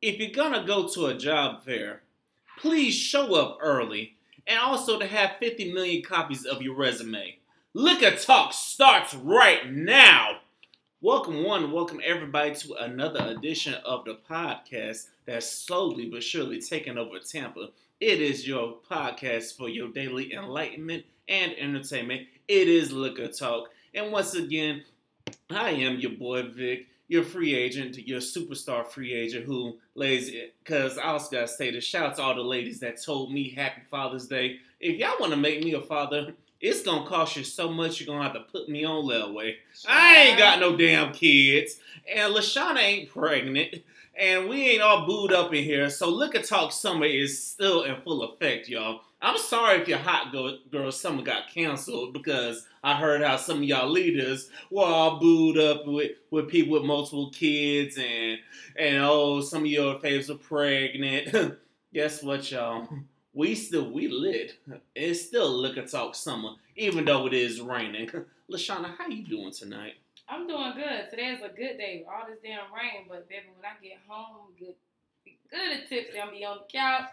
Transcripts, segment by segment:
if you're gonna go to a job fair, please show up early and also to have 50 million copies of your resume. Liquor Talk starts right now. Welcome, one, welcome everybody to another edition of the podcast that's slowly but surely taking over Tampa. It is your podcast for your daily enlightenment and entertainment. It is Liquor Talk. And once again, I am your boy Vic your free agent, your superstar free agent who lays it. because I also gotta say the shout out to all the ladies that told me Happy Father's Day. If y'all want to make me a father, it's gonna cost you so much. You're gonna have to put me on layaway. I ain't got no damn kids, and Lashana ain't pregnant, and we ain't all booed up in here. So Liquor Talk Summer is still in full effect, y'all. I'm sorry if your hot girl, girl summer got canceled because I heard how some of y'all leaders were all booed up with, with people with multiple kids and and oh some of your faves are pregnant. Guess what, y'all? We still we lit. It's still liquor talk summer, even though it is raining. Lashana, how you doing tonight? I'm doing good. Today is a good day. All this damn rain, but baby, when I get home, good, good and tipsy. I'm be on the couch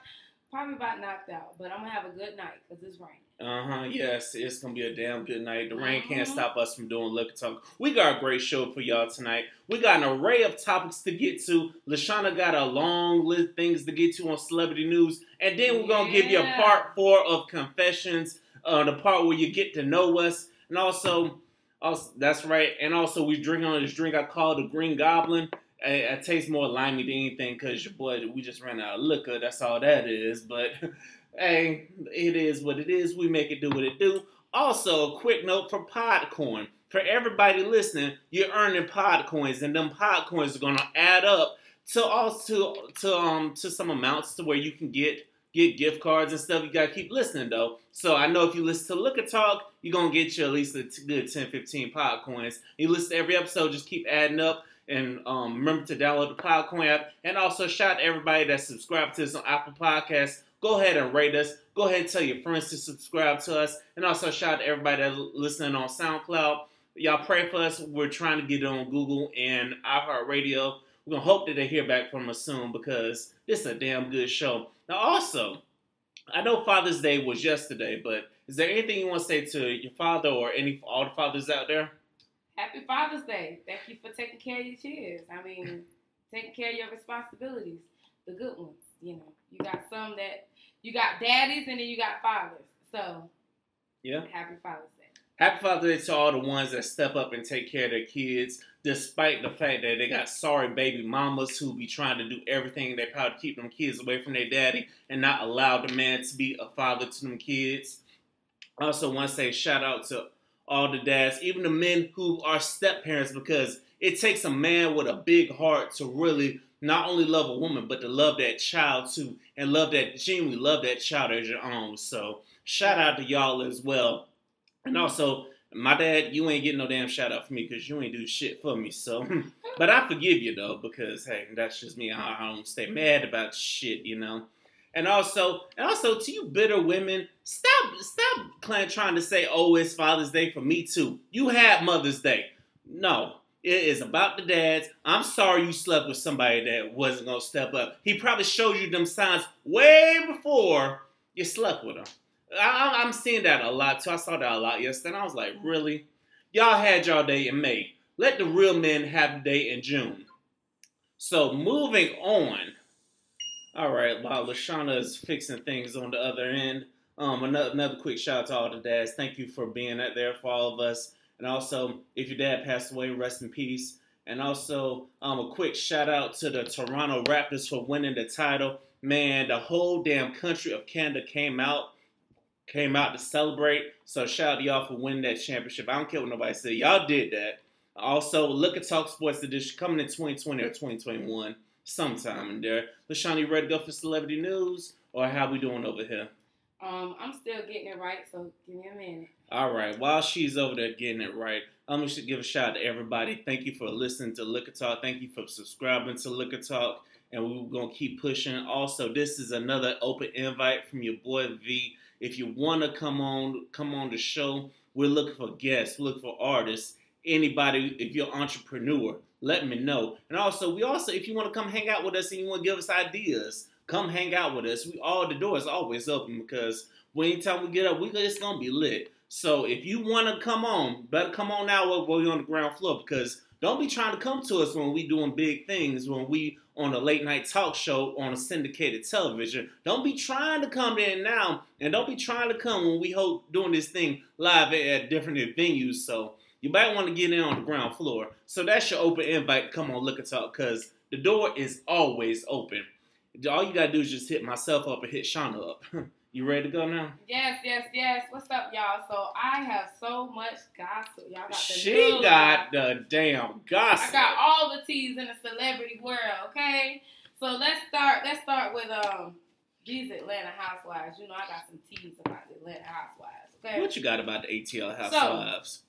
probably about knocked out, but I'm gonna have a good night because it's raining. Uh huh. Yes, it's gonna be a damn good night. The rain can't mm-hmm. stop us from doing liquor talk. We got a great show for y'all tonight. We got an array of topics to get to. Lashana got a long list of things to get to on celebrity news, and then we're gonna yeah. give you a part four of confessions, uh, the part where you get to know us, and also, also that's right. And also, we drink on this drink I call the Green Goblin. It, tastes more limey than anything because your boy, we just ran out of liquor. That's all that is. But hey, it is what it is. We make it do what it do. Also, a quick note for Podcoin. For everybody listening, you're earning Podcoins, and them Podcoins are gonna add up to also to um to some amounts to where you can get get gift cards and stuff. You gotta keep listening though. So I know if you listen to Liquor Talk, you're gonna get you at least a good 10, 15 Podcoins. You listen to every episode, just keep adding up. And um, remember to download the Podcoin app. And also shout out to everybody that subscribed to us on Apple Podcasts. Go ahead and rate us. Go ahead and tell your friends to subscribe to us. And also shout out to everybody that's listening on SoundCloud. Y'all pray for us. We're trying to get it on Google and iHeartRadio. We're gonna hope that they hear back from us soon because this is a damn good show. Now, also, I know Father's Day was yesterday, but is there anything you want to say to your father or any all the fathers out there? Happy Father's Day. Thank you for taking care of your kids. I mean, taking care of your responsibilities, the good ones. You know, you got some that you got daddies and then you got fathers. So, yeah. Happy Father's Day. Happy Father's Day to all the ones that step up and take care of their kids, despite the fact that they got sorry baby mamas who be trying to do everything they power to keep them kids away from their daddy and not allow the man to be a father to them kids. I also want to say shout out to all the dads, even the men who are step parents, because it takes a man with a big heart to really not only love a woman, but to love that child too, and love that genuinely love that child as your own. So shout out to y'all as well. And also, my dad, you ain't getting no damn shout out for me because you ain't do shit for me. So, but I forgive you though because hey, that's just me. I, I don't stay mad about shit, you know. And also, and also to you bitter women, stop stop trying to say, oh, it's Father's Day for me too. You had Mother's Day. No, it is about the dads. I'm sorry you slept with somebody that wasn't gonna step up. He probably showed you them signs way before you slept with him. I, am seeing that a lot too. I saw that a lot yesterday. And I was like, really? Y'all had y'all day in May. Let the real men have the day in June. So moving on. All right, while Lashana is fixing things on the other end, um, another, another quick shout out to all the dads. Thank you for being out there for all of us. And also, if your dad passed away, rest in peace. And also, um, a quick shout out to the Toronto Raptors for winning the title. Man, the whole damn country of Canada came out, came out to celebrate. So shout out to y'all for winning that championship. I don't care what nobody said. Y'all did that. Also, Liquor Talk Sports Edition coming in 2020 or 2021 sometime in there. LaShawn, you ready to go for celebrity news, or how we doing over here? Um, I'm still getting it right, so give me a minute. All right. While she's over there getting it right, I'm gonna give a shout out to everybody. Thank you for listening to Liquor Talk. Thank you for subscribing to Liquor Talk, and we're gonna keep pushing. Also, this is another open invite from your boy V. If you wanna come on, come on the show. We're looking for guests. We're for artists. Anybody, if you're an entrepreneur, let me know. And also, we also, if you want to come hang out with us and you want to give us ideas, come hang out with us. We all the door is always open because anytime we get up, we it's gonna be lit. So if you want to come on, better come on now while we're on the ground floor because don't be trying to come to us when we doing big things, when we on a late night talk show on a syndicated television. Don't be trying to come in now, and don't be trying to come when we hope doing this thing live at, different venues. So you might want to get in on the ground floor. So that's your open invite. Come on, Liquor Talk, because the door is always open. All you gotta do is just hit myself up and hit Shauna up. You ready to go now? Yes, yes, yes. What's up, y'all? So I have so much gossip. Y'all got the She news. got the damn gossip. I got all the teas in the celebrity world. Okay, so let's start. Let's start with um these Atlanta housewives. You know, I got some teas about the Atlanta housewives. Okay. What you got about the ATL Housewives?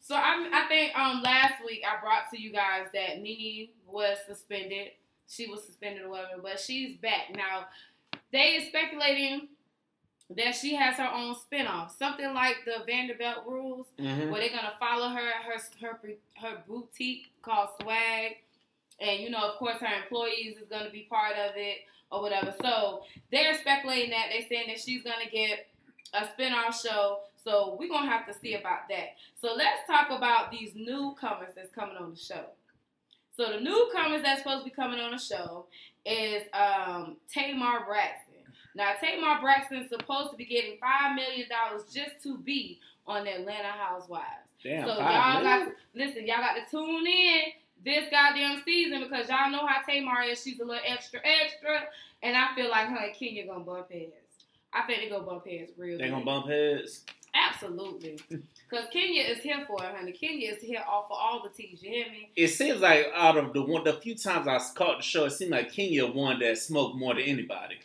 So I, I think um last week I brought to you guys that Nene was suspended. She was suspended or whatever, but she's back now. They is speculating that she has her own spinoff, something like the Vanderpump Rules, Mhm. where they're gonna follow her her her her boutique called Swag, and you know, of course, her employees is gonna be part of it or whatever. So they're speculating that they're saying that she's gonna get a spinoff show. So we're gonna have to see about that. So let's talk about these newcomers that's coming on the show. So the newcomers that's supposed to be coming on the show is um, Tamar Braxton. Now Tamar Braxton's supposed to be getting five million dollars just to be on Atlanta Housewives. Damn, so five y'all million? got listen, y'all got to tune in this goddamn season because y'all know how Tamar is. She's a little extra, extra, and I feel like her and Kenya gonna bump heads. I think they gonna bump heads real. They good. gonna bump heads. Absolutely, because Kenya is here for it, honey. Kenya is here all for all the teas. You hear me? It seems like out of the one, the few times I caught the show, it seemed like Kenya won that smoked more than anybody.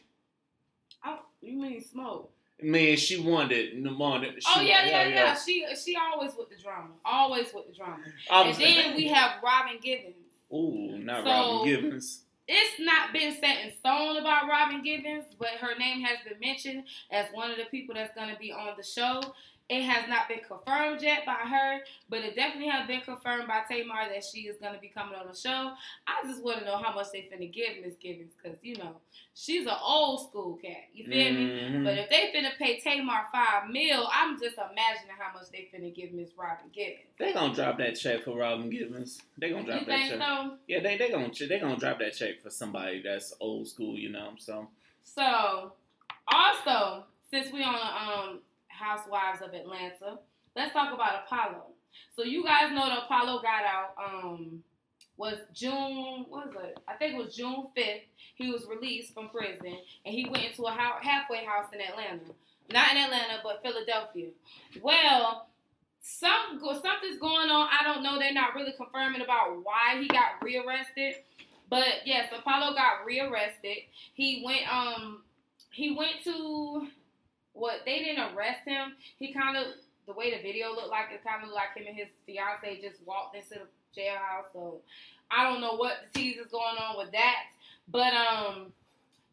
Oh, you mean smoke? Man, she won it more than. Oh, she, oh yeah, yeah, yeah, She she always with the drama. Always with the drama. And then we have Robin Givens. Ooh, not So- Robin Givens. It's not been set in stone about Robin Givens, but her name has been mentioned as one of the people that's going to be on the show. It has not been confirmed yet by her, but it definitely has been confirmed by Tamar that she is going to be coming on the show. I just want to know how much they finna give Miss Givens because, you know, she's an old school cat. You feel me? Mhm. But if they finna pay Tamar five mil, I'm just imagining how much they finna give Miss Robin Givens. They gonna drop that check for Robin Givens. They gonna drop You that check. so? Yeah, they they gonna they gonna drop that check for somebody that's old school, you know. So So, also, since we on um Housewives of Atlanta, let's talk about Apollo. So you guys know that Apollo got out um was June what was it? I think it was June fifth. He was released from prison and he went into a hou- halfway house in Atlanta, not in Atlanta but Philadelphia. Well. Some something's going on. I don't know. They're not really confirming about why he got rearrested. But yes, Apollo got rearrested. He went um he went to what they didn't arrest him. He kind of the way the video looked like it kind of looked like him and his fiance just walked into the jailhouse. So I don't know what the tease is going on with that. But um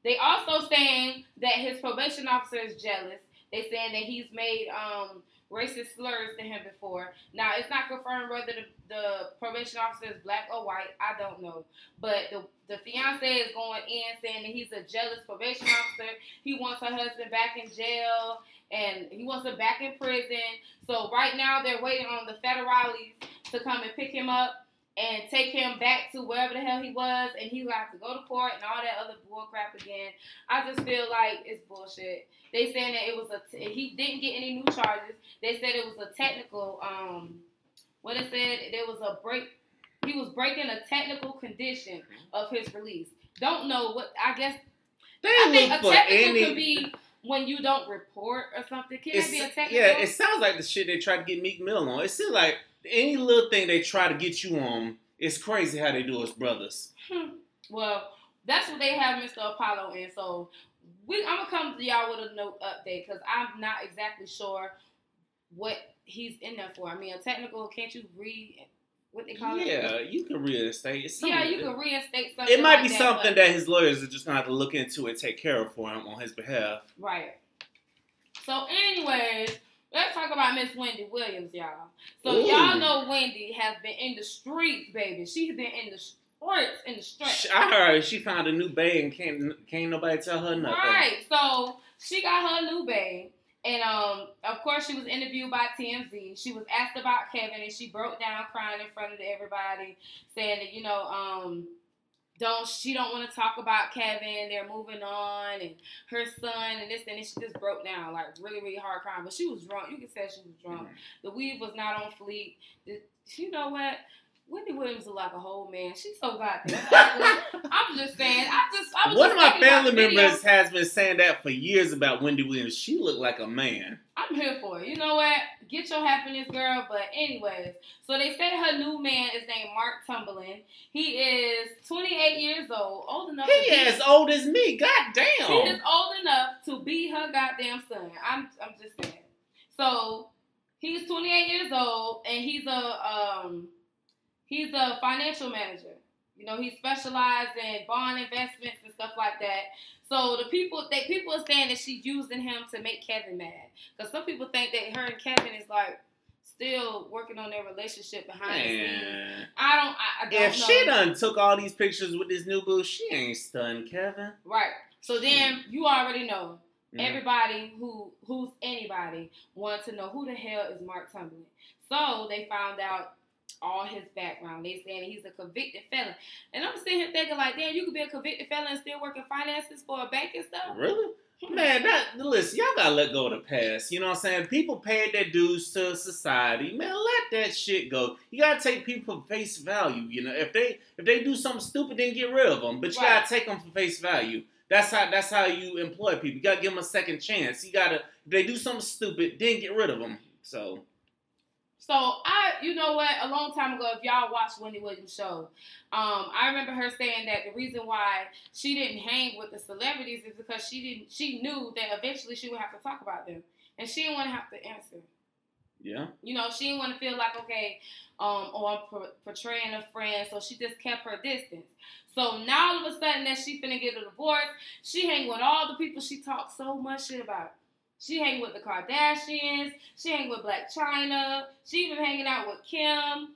they also saying that his probation officer is jealous. They saying that he's made um racist slurs to him before. Now it's not confirmed whether the, the probation officer is black or white. I don't know. But the the fiance is going in saying that he's a jealous probation officer. He wants her husband back in jail and he wants her back in prison. So right now they're waiting on the federales to come and pick him up and take him back to wherever the hell he was, and he have to go to court and all that other bull crap again. I just feel like it's bullshit. They saying that it was a t- he didn't get any new charges. They said it was a technical um what it said there was a break. He was breaking a technical condition of his release. Don't know what I guess. they I think a technical any. could be when you don't report or something. Can that be a technical? yeah, it sounds like the shit they tried to get Meek Mill on. It seems like any little thing they try to get you on. It's crazy how they do as brothers. Hmm. Well, that's what they have Mr. Apollo in. So we, I'm gonna come to y'all with a note update because I'm not exactly sure what he's in there for. I mean, a technical. Can't you read what they call it? Yeah, you can reinstate. It's Yeah, you can reinstate something. It might like be that, something that his lawyers are just gonna have to look into and take care of for him on his behalf. Right. So, anyways, Let's talk about Miss Wendy Williams, y'all. So Ooh. y'all know Wendy has been in the streets, baby. She's been in the streets, in the streets. I heard she found a new bae and can't can't nobody tell her nothing. Right. So she got her new babe. And um, of course, she was interviewed by TMZ. She was asked about Kevin, and she broke down crying in front of everybody, saying that you know, um, don't she don't want to talk about Kevin. They're moving on, and her son, and this and this. She just broke down like really, really hard crying. But she was drunk. You can say she was drunk. Mm-hmm. The weave was not on fleek. The, you know what? Wendy Williams is like a whole man. She's so goddamn. I'm just saying. I just I was One of my family members has been saying that for years about Wendy Williams. She looked like a man. I'm here for it. You know what? Get your happiness, girl. But anyways, so they say her new man is named Mark Tumberland. He is 28 years old, old enough. to He be, as old as me. Goddamn. He is old enough to be her goddamn son. I'm I'm just saying. So he's 28 years old, and he's a um he's a financial manager. You know, he specializes in bond investments and stuff like that. So the people, they people are saying that she's using him to make Kevin mad, because some people think that her and Kevin is like still working on their relationship behind the scenes. I don't, I, I don't If know. she done took all these pictures with this new boo, she ain't stunned Kevin. right. So then you already know everybody who who's anybody wants to know who the hell is Mark Tumberland. So they found out all his background. They saying he's a convicted felon, and I'm sitting here thinking like, damn, you could be a convicted felon and still working finances for a bank and stuff. Really? Hmm. Man, that listen, y'all gotta let go of the past. You know what I'm saying? People paid their dues to society. Man, let that shit go. You gotta take people for face value. You know, if they if they do something stupid, then get rid of them. But you Right. gotta take them for face value. That's how that's how you employ people. You gotta give them a second chance. You gotta if they do something stupid, then get rid of them. So So I, you know what? A long time ago, if y'all watched Wendy Williams' show, um, I remember her saying that the reason why she didn't hang with the celebrities is because she didn't. She knew that eventually she would have to talk about them, and she didn't want to have to answer. yeah. You know, she didn't want to feel like okay, um, or I'm por- portraying a friend, so she just kept her distance. So now all of a sudden that she finna get a divorce, she hang with all the people she talked so much shit about. She hang with the Kardashians. She hang with Blac Chyna. She even hanging out with Kim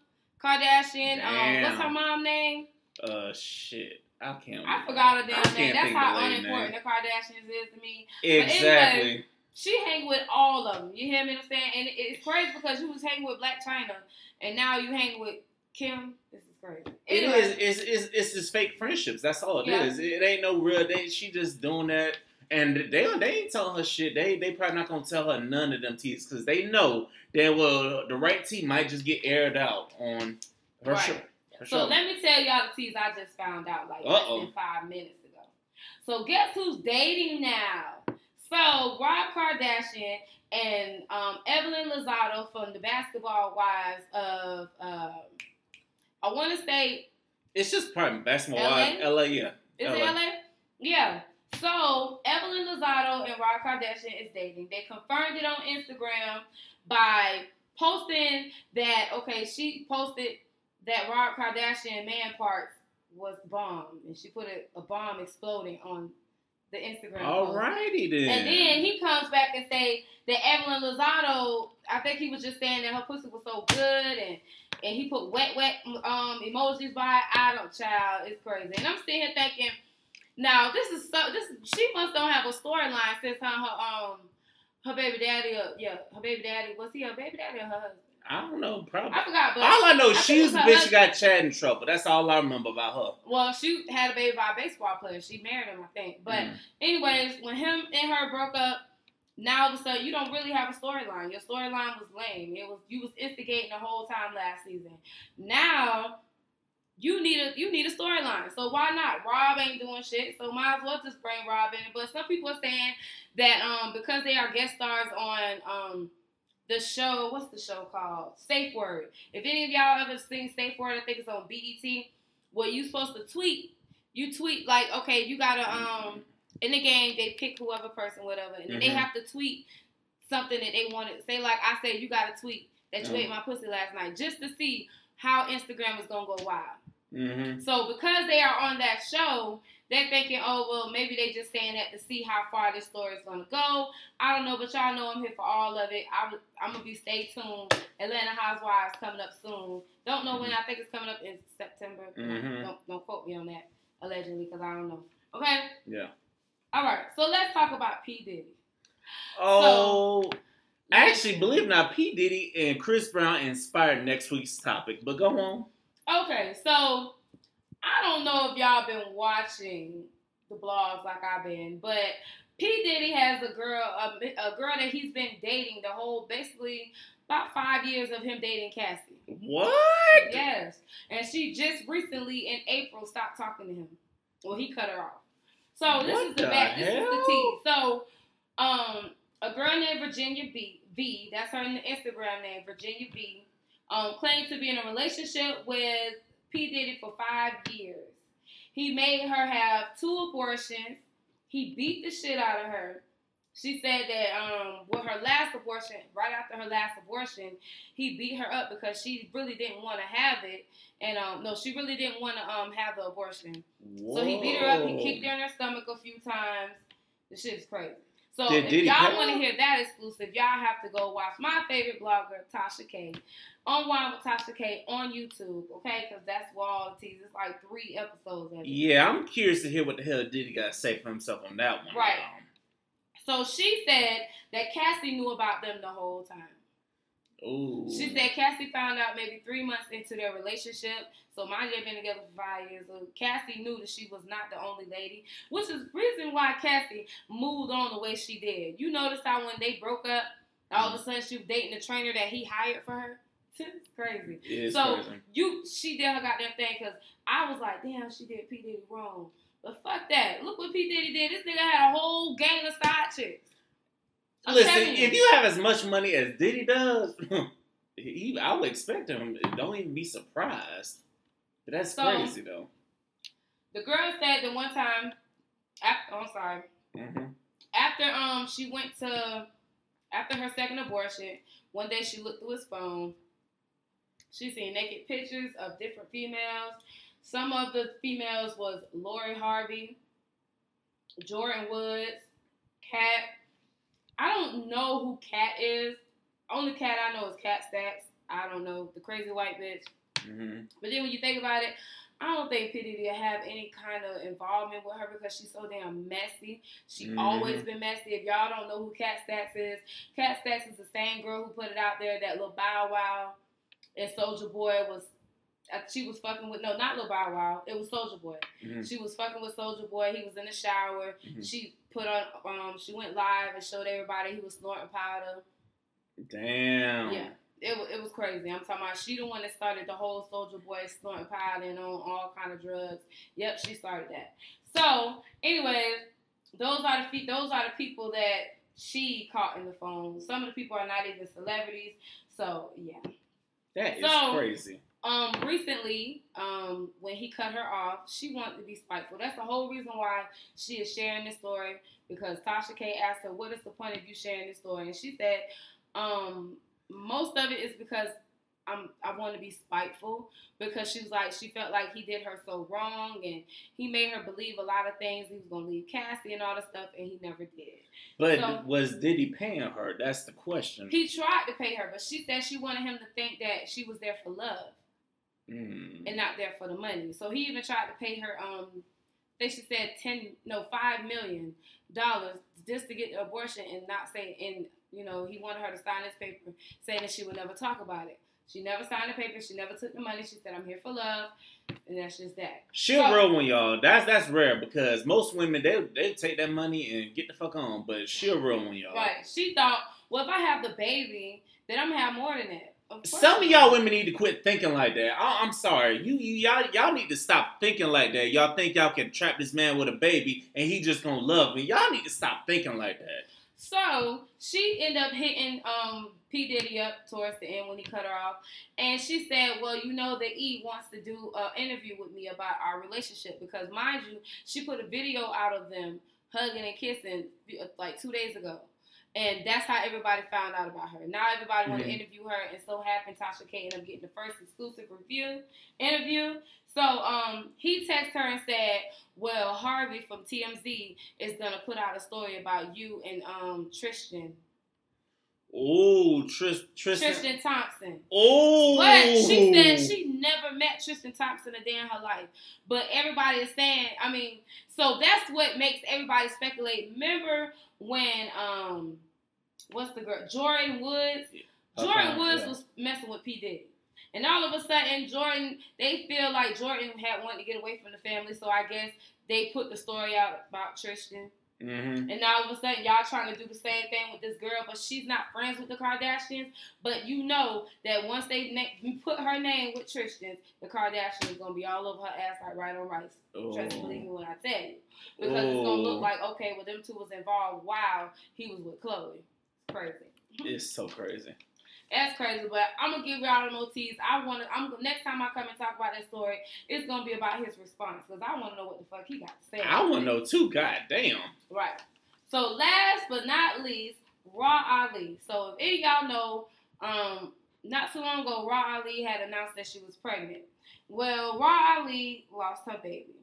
Kardashian. Um, what's her mom name? Uh shit. I can't I forgot her damn name. That's how unimportant name. the Kardashians is to me. Exactly. She hang with all of them. You hear me? I'm saying, and it's crazy because you was hanging with Blac Chyna, and now you hang with Kim. This is crazy. It Anyway, is. It's, it's, it's just fake friendships. That's all it is. Yeah. It ain't no real. They, she just doing that, and they they ain't telling her shit. They they probably not gonna tell her none of them teas because they know that well the right tea might just get aired out on her Right. show. Her So show. let me tell y'all the teas I just found out like Uh-oh. less than five minutes ago. So guess who's dating now? So Rob Kardashian and um, Evelyn Lozado from the Basketball Wives of um, I want to say it's just probably basketball. LA? Wives, LA, yeah. is it LA. LA? Yeah. So Evelyn Lozado and Rob Kardashian is dating. They confirmed it on Instagram by posting that okay, she posted that Rob Kardashian man parts was bomb, and she put a, a bomb exploding on the Instagram. post. Alrighty then. And then he comes back and say that Evelyn Lozado, I think he was just saying that her pussy was so good, and and he put wet wet um emojis by. I don't, child, it's crazy. And I'm sitting here thinking, now this is so this she must don't have a storyline since her her um her baby daddy, uh, yeah, her baby daddy was he her baby daddy or her husband? I don't know. Probably. I forgot, but all I know, I think she was it the bitch who got Chad in trouble. That's all I remember about her. well, she had a baby by a baseball player. She married him, I think. But Mm. anyways, when him and her broke up, now all of a sudden you don't really have a storyline. Your storyline was lame. It was you was instigating the whole time last season. Now you need a you need a storyline. So why not? Rob ain't doing shit, so might as well just bring Rob in. But some people are saying that um because they are guest stars on um the show, what's the show called? Safe Word. If any of y'all ever seen Safe Word, I think it's on BET. Where you supposed to tweet, you tweet like, okay, you gotta um in the game they pick whoever person, whatever, and then they have to tweet something that they wanted. Say like I said, you gotta tweet that you Mhm. ate my pussy last night, just to see how Instagram is gonna go wild. Mm-hmm. So because they are on that show, they're thinking, oh well, maybe they just saying that to see how far this story is gonna go. I don't know, but y'all know I'm here for all of it. I am gonna be stay tuned. Atlanta Housewives coming up soon. Don't know when. I think it's coming up in September. Mhm. Don't don't quote me on that allegedly because I don't know. Okay. Yeah. All right. So let's talk about P Diddy. Oh, actually, believe it or not, P Diddy and Chris Brown inspired next week's topic. But go on. Okay, so I don't know if y'all been watching the blogs like I've been, but P Diddy has a girl, a, a girl that he's been dating the whole, basically about five years of him dating Cassie. What? Yes, and she just recently in April stopped talking to him. Well, he cut her off. So this is the, the back. This is the tea. So, um, a girl named Virginia B. V. That's her Instagram name, Virginia V. Um, claimed to be in a relationship with P Diddy for five years. He made her have two abortions. He beat the shit out of her. She said that um, with her last abortion, right after her last abortion, he beat her up because she really didn't want to have it, and um, no, she really didn't want to um have the abortion. So he beat her up. He kicked her in her stomach a few times. The shit is crazy. So Did if y'all want to hear that exclusive, y'all have to go watch my favorite blogger, Tasha K, on Wine with Tasha K on YouTube. Okay, because that's where all the teas. It's like three episodes of it. Yeah, I'm curious to hear what the hell Diddy got to say for himself on that one. Right. So she said that Cassie knew about them the whole time. Ooh. She said Cassie found out maybe three months into their relationship. So mind you, they've been together for five years. So Cassie knew that she was not the only lady, which is the reason why Cassie moved on the way she did. You notice how when they broke up, all of a sudden she was dating the trainer that he hired for her. It's crazy. So crazy. you, she did her goddamn thing because I was like, damn, she did P Diddy wrong. But fuck that. Look what P Diddy did. This nigga had a whole gang of side chicks. I'm Listen, telling if you have as much money as Diddy does, he, I would expect him. Don't even be surprised. But that's So- crazy though. The girl said that one time, after, oh, I'm sorry, hmm after um she went to after her second abortion, one day she looked through his phone. She seen naked pictures of different females. Some of the females was Lori Harvey, Jordyn Woods, Cat. I don't know who Cat is. Only cat I know is Kat Stacks. I don't know the crazy white bitch. hmm But then when you think about it, I don't think P Diddy will have any kind of involvement with her because she's so damn messy. She Mhm. always been messy. If y'all don't know who Kat Stacks is, Kat Stacks is the same girl who put it out there that Lil Bow Wow and Soulja Boy was. uh, She was fucking with no, not Lil Bow Wow. It was Soulja Boy. hmm She was fucking with Soulja Boy. He was in the shower. Mhm. She put on. Um, she went live and showed everybody he was snorting powder. Damn. Yeah, it, it was crazy. I'm talking about she the one that started the whole Soulja Boy snorting powder and on all kind of drugs. Yep, she started that. So, anyways, those are the fe- those are the people that she caught in the phone. Some of the people are not even celebrities. So yeah. That is So- crazy. Um, recently, um, when he cut her off, she wanted to be spiteful. That's the whole reason why she is sharing this story because Tasha K asked her, "What is the point of you sharing this story?" And she said, um, "Most of it is because I'm I want to be spiteful because she was like she felt like he did her so wrong and he made her believe a lot of things. He was gonna leave Cassie and all the stuff, and he never did. But So- was Diddy paying her? That's the question. He tried to pay her, but she said she wanted him to think that she was there for love." Mm. and not there for the money. So he even tried to pay her um they should said ten no five million dollars just to get the abortion and not say and you know, he wanted her to sign this paper saying that she would never talk about it. She never signed the paper, she never took the money, she said, I'm here for love and that's just that. She'll So- real one, y'all. That's that's rare because most women they they take that money and get the fuck on, but she'll real one, y'all. Right. She thought, well if I have the baby, then I'm gonna have more than that. Of Some of y'all women need to quit thinking like that. I, I'm sorry, you, you y'all y'all need to stop thinking like that. Y'all think y'all can trap this man with a baby and he just gonna love me. Y'all need to stop thinking like that. So she ended up hitting um P Diddy up towards the end when he cut her off, and she said, "Well, you know that E wants to do an interview with me about our relationship because, mind you, she put a video out of them hugging and kissing like two days ago." And that's how everybody found out about her. Now everybody want to interview her, and so happened Tasha K ended up getting the first exclusive review interview. So um, he texted her and said, "Well, Harvey from TMZ is gonna put out a story about you and um, Tristan, Oh, Tris, Tristan. Tristan Thompson." Oh, But she said she never met Tristan Thompson a day in her life. But everybody is saying, I mean, so that's what makes everybody speculate. Remember when um what's the girl? Jordyn Woods. Jordyn Okay, Woods yeah. was messing with P. Diddy. And all of a sudden Jordyn they feel like Jordyn had wanted to get away from the family, so I guess they put the story out about Tristan. Mm-hmm. And all of a sudden, y'all trying to do the same thing with this girl, but she's not friends with the Kardashians. But you know that once they na- put her name with Tristan, the Kardashians is gonna be all over her ass like right on rice. Trust and believe me when I tell you, because it's gonna look Oh. like okay, well them two was involved while he was with Khloe. It's crazy. It's so crazy. That's crazy, but I'm gonna give y'all no tease. I want to. I'm next time I come and talk about that story, it's gonna be about his response because I want to know what the fuck he got to say. I want to know too. God damn. Right. So last but not least, Rah Ali. So if any of y'all know, um, not too long ago, Rah Ali had announced that she was pregnant. Well, Rah Ali lost her baby.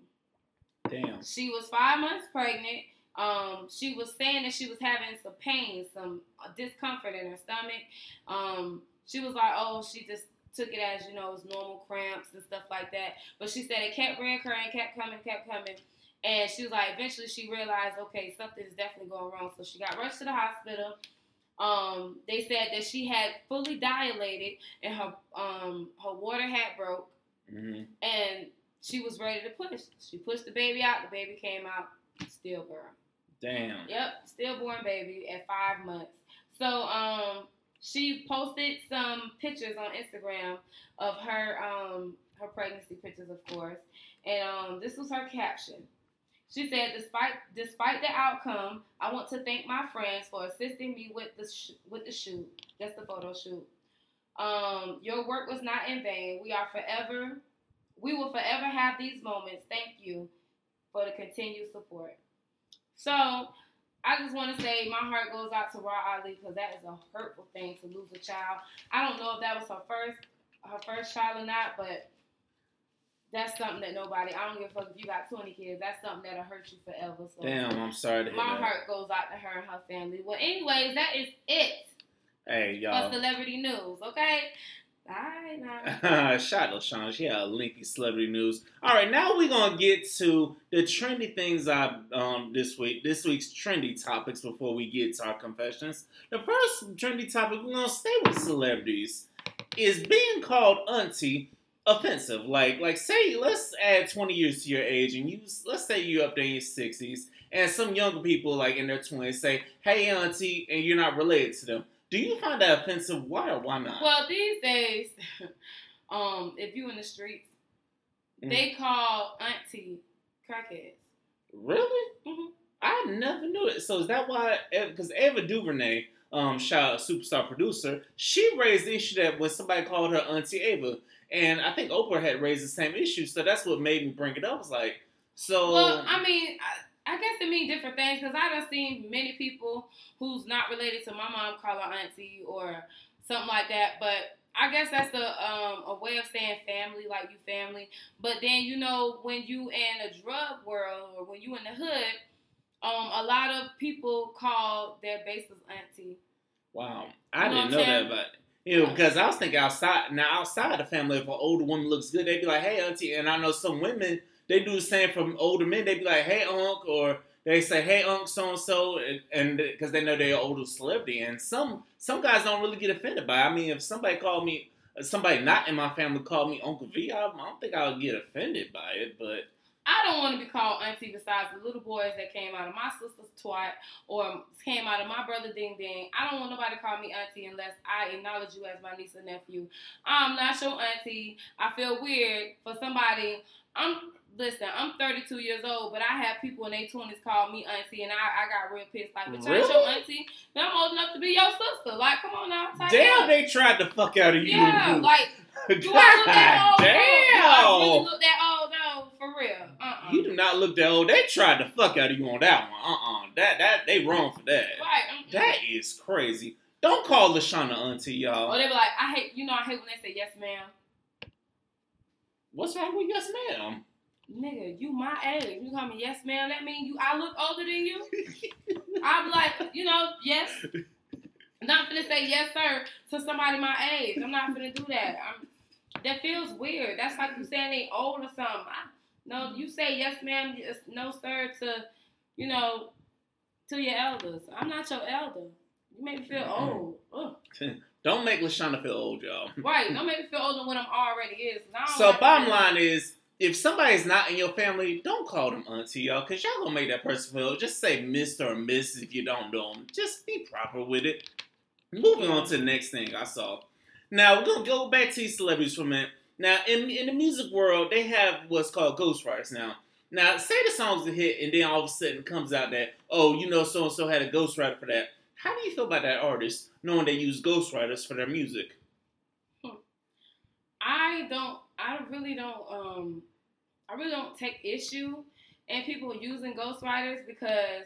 Damn. She was five months pregnant. Um, she was saying that she was having some pain, some discomfort in her stomach. Um, she was like, oh, she just took it as you know, it was normal cramps and stuff like that. But she said it kept reoccurring, kept coming, kept coming. And she was like, eventually she realized, okay, something is definitely going wrong. So she got rushed to the hospital. Um, they said that she had fully dilated and her um her water had broke Mm-hmm. and she was ready to push. She pushed the baby out. The baby came out stillborn. Damn. Yep, stillborn baby at five months. So um, she posted some pictures on Instagram of her um her pregnancy pictures, of course, and um this was her caption. She said, "Despite despite the outcome, I want to thank my friends for assisting me with the sh- with the shoot. That's the photo shoot. Um, your work was not in vain. We are forever, we will forever have these moments. Thank you for the continued support." So I just want to say my heart goes out to Rah Ali because that is a hurtful thing to lose a child. I don't know if that was her first her first child or not, but that's something that nobody. I don't give a fuck if you got twenty kids. That's something that'll hurt you forever. So Damn. I'm sorry to hear my heart goes out to her and her family. Well, anyways, that is it Hey, y'all. For celebrity news. Okay. Right now. To Sean. She had a lengthy celebrity news. All right, now we're gonna get to the trendy things I um this week. This week's trendy topics before we get to our confessions. The first trendy topic we're gonna stay with celebrities is being called auntie offensive. Like like say let's add twenty years to your age and you let's say you're up there in your sixties and some younger people like in their twenties say hey auntie and you're not related to them. Do you find that offensive? Why or why not? Well, these days, um, if you in the streets, Mm. they call auntie crackheads. Really? Mm-hmm. I never knew it. So is that why? Because Ava DuVernay, um, shout out superstar producer, she raised the issue that when somebody called her Auntie Ava, and I think Oprah had raised the same issue. So that's what made me bring it up. I was like, so Well, I mean, I, I guess it mean different things because I done seen many people who's not related to my mom call her auntie or something like that. But I guess that's a um, a way of saying family, like you family. But then you know when you in a drug world or when you in the hood, um, a lot of people call their bases auntie. wow, I You know didn't know that about. You know, because I was thinking outside now outside the family, if an older woman looks good, they'd be like, "Hey, auntie," and I know some women they do the same from older men. They'd be like, "Hey, unc," or they say, "Hey, unc, so and so," and because they know they're older celebrity. And some some guys don't really get offended by. it. I mean, if somebody called me, somebody not in my family called me Uncle V, I, I don't think I would get offended by it. But I don't want to be called auntie besides the little boys that came out of my sister's twat or came out of my brother ding ding. I don't want nobody to call me auntie unless I acknowledge you as my niece or nephew. I'm not your auntie. I feel weird for somebody. I'm listen. I'm 32 years old, but I have people in their 20s call me auntie, and I, I got real pissed. Like, but ain't your auntie. Now I'm old enough to be your sister. Like, come on now. damn, they tried to fuck out of you. Yeah, like. God Do I look that old? damn. Do I really look that old though? for real. Uh-uh. You do not look that old. They tried to fuck out of you on that one. Uh uh That that they wrong for that. Right. That is crazy. Don't call Lashana auntie, y'all. Or they be like, I hate, you know, I hate when they say yes, ma'am. What's wrong with yes, ma'am? Nigga, you my age. You call me yes, ma'am. That mean you? I look older than you. I'm like, you know, yes. I'm not gonna say yes, sir, to somebody my age. I'm not gonna do that. I'm, that feels weird. That's like you saying they old or something. I, no, you say yes, ma'am, yes, no, sir, to, you know, to your elders. I'm not your elder. You make me feel old. Ugh. Don't make Lashana feel old, y'all. Right. Don't make me feel older when I'm already is. And I don't So bottom line is, if somebody's not in your family, don't call them auntie, y'all, because y'all gonna make that person feel. Just say Mr. or Miss if you don't know them. Just be proper with it. Moving on to the next thing I saw. Now we're gonna go back to these celebrities for a minute. Now in in the music world, they have what's called ghostwriters now. Now say the song's a hit, and then all of a sudden it comes out that oh, you know, so and so had a ghostwriter for that. How do you feel about that artist knowing they use ghostwriters for their music? I don't. I really don't. Um, I really don't take issue in people using ghostwriters because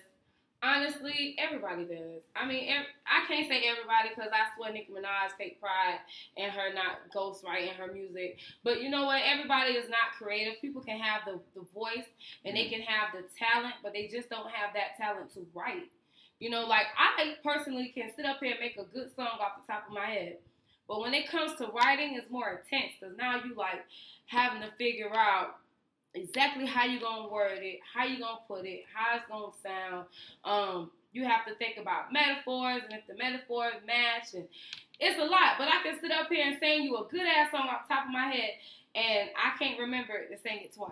honestly, everybody does. I mean, I can't say everybody because I swear Nicki Minaj take pride in her not ghostwriting her music. But you know what? Everybody is not creative. People can have the, the voice and they can have the talent, but they just don't have that talent to write. You know, like I personally can sit up here and make a good song off the top of my head. But when it comes to writing, it's more intense because now you like having to figure out exactly how you're gonna word it, how you're gonna put it, how it's gonna sound. Um, you have to think about metaphors and if the metaphors match, and it's a lot. But I can sit up here and sing you a good ass song off top of my head, and I can't remember to sing it twice.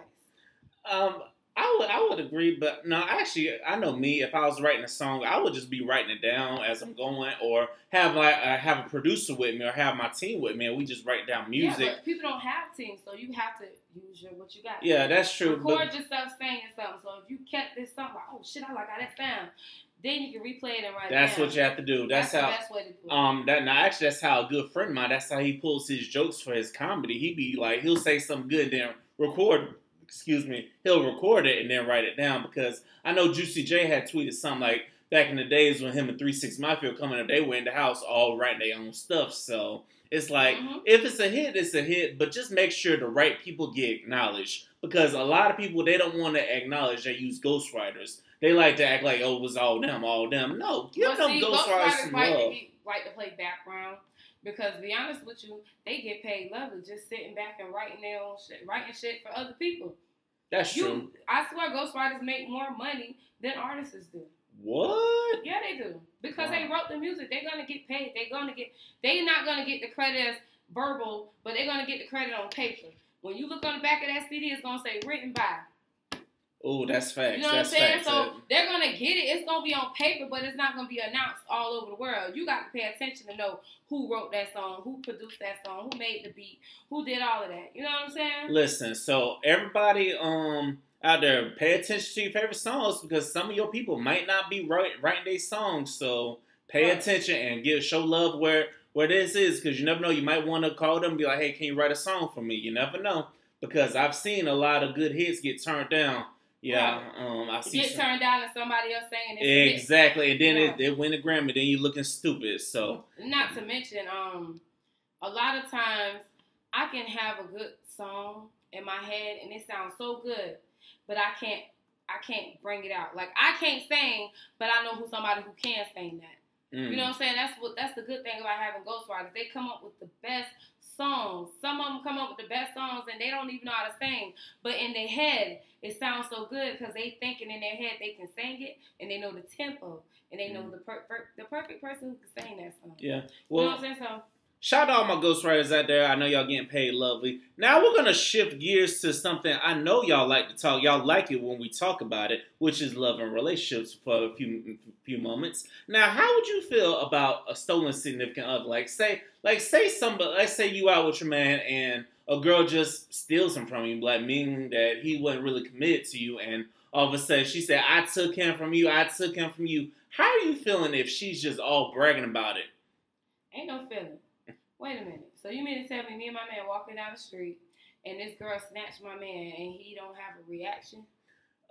Um, I would I would agree, but no, actually, I know me. If I was writing a song, I would just be writing it down as I'm going, or have like uh, have a producer with me, or have my team with me, and we just write down music. Yeah, but people don't have teams, so you have to use your what you got. Yeah, that's true. Record But yourself saying something. So if you kept this song, like, oh shit, I like how that sound. Then you can replay it and write that's it down. what you have to do. That's, the how. best way to do it. Um, that now actually that's how a good friend of mine. That's how he pulls his jokes for his comedy. He be like, he'll say something good, then record. Excuse me. He'll record it and then write it down because I know Juicy J had tweeted something like back in the days when him and Three Six Mafia were coming up, they were in the house all writing their own stuff. So it's like Mhm. if it's a hit, it's a hit, but just make sure the right people get acknowledged because a lot of people they don't want to acknowledge they use ghostwriters. They like to act like oh it was all them, all them. No, give But them see, ghostwriters some love. like to play background because to be honest with you, they get paid lovely just sitting back and writing their own shit, writing shit for other people. That's true. You, I swear, ghostwriters make more money than artists do. What? Yeah, they do because Wow. they wrote the music. They're gonna get paid. They're gonna get. They're not gonna get the credit as verbal, but they're gonna get the credit on paper. When you look on the back of that CD, it's gonna say written by. Oh, that's facts. You know what I'm saying? facts. So they're gonna get it. It's gonna be on paper, but it's not gonna be announced all over the world. You got to pay attention to know who wrote that song, who produced that song, who made the beat, who did all of that. You know what I'm saying? Listen, so everybody um out there, pay attention to your favorite songs because some of your people might not be write, writing their songs. So pay Right. attention and give show love where where this is because you never know. You might want to call them and be like, "Hey, can you write a song for me?" You never know because I've seen a lot of good hits get turned down. Yeah, um, I see. Get some- turned down and somebody else saying it's exactly, and then it, Yeah. it win a Grammy. Then you're looking stupid. So not to mention, um, a lot of times I can have a good song in my head and it sounds so good, but I can't I can't bring it out. Like I can't sing, but I know who somebody who can sing that. mm. You know what I'm saying? That's what that's the good thing about having ghostwriters. They come up with the best songs. Some of them come up with the best songs and they don't even know how to sing, but in their head it sounds so good because they thinking in their head they can sing it and they know the tempo and they know Mhm. the per- per- the perfect person who can sing that song. yeah. you know Well, what I'm saying? So Shout out to all my ghostwriters out there. I know y'all getting paid lovely. Now we're gonna shift gears to something I know y'all like to talk. Y'all like it when we talk about it, which is love and relationships for a few few moments. Now, how would you feel about a stolen significant other? Like say, like say somebody, let's say you out with your man and a girl just steals him from you, like meaning that he wasn't really committed to you, and all of a sudden she said, "I took him from you. I took him from you." How are you feeling if she's just all bragging about it? ain't no feeling. Wait a minute. So you mean to tell me me and my man walking down the street and this girl snatched my man and he don't have a reaction?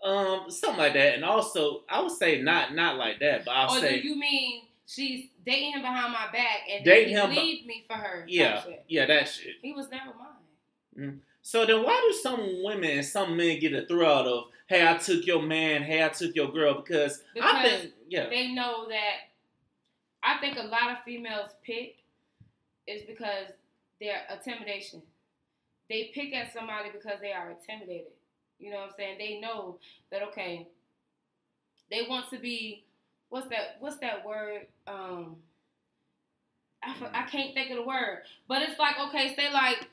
Um, something like that. And also, I would say not not like that, but I'll or say do you mean she's dating him behind my back and Dating he him leave me for her? yeah, shit? yeah, that shit. He was never mine. So then, why do some women and some men get a thrill of, "Hey, I took your man. Hey, I took your girl"? Because, I think, yeah, They know that. I think a lot of females pick is because they're intimidation. They pick at somebody because they are intimidated. You know what I'm saying? They know that okay. They want to be what's that? What's that word? Um, I, I can't think of the word, but it's like okay, say like,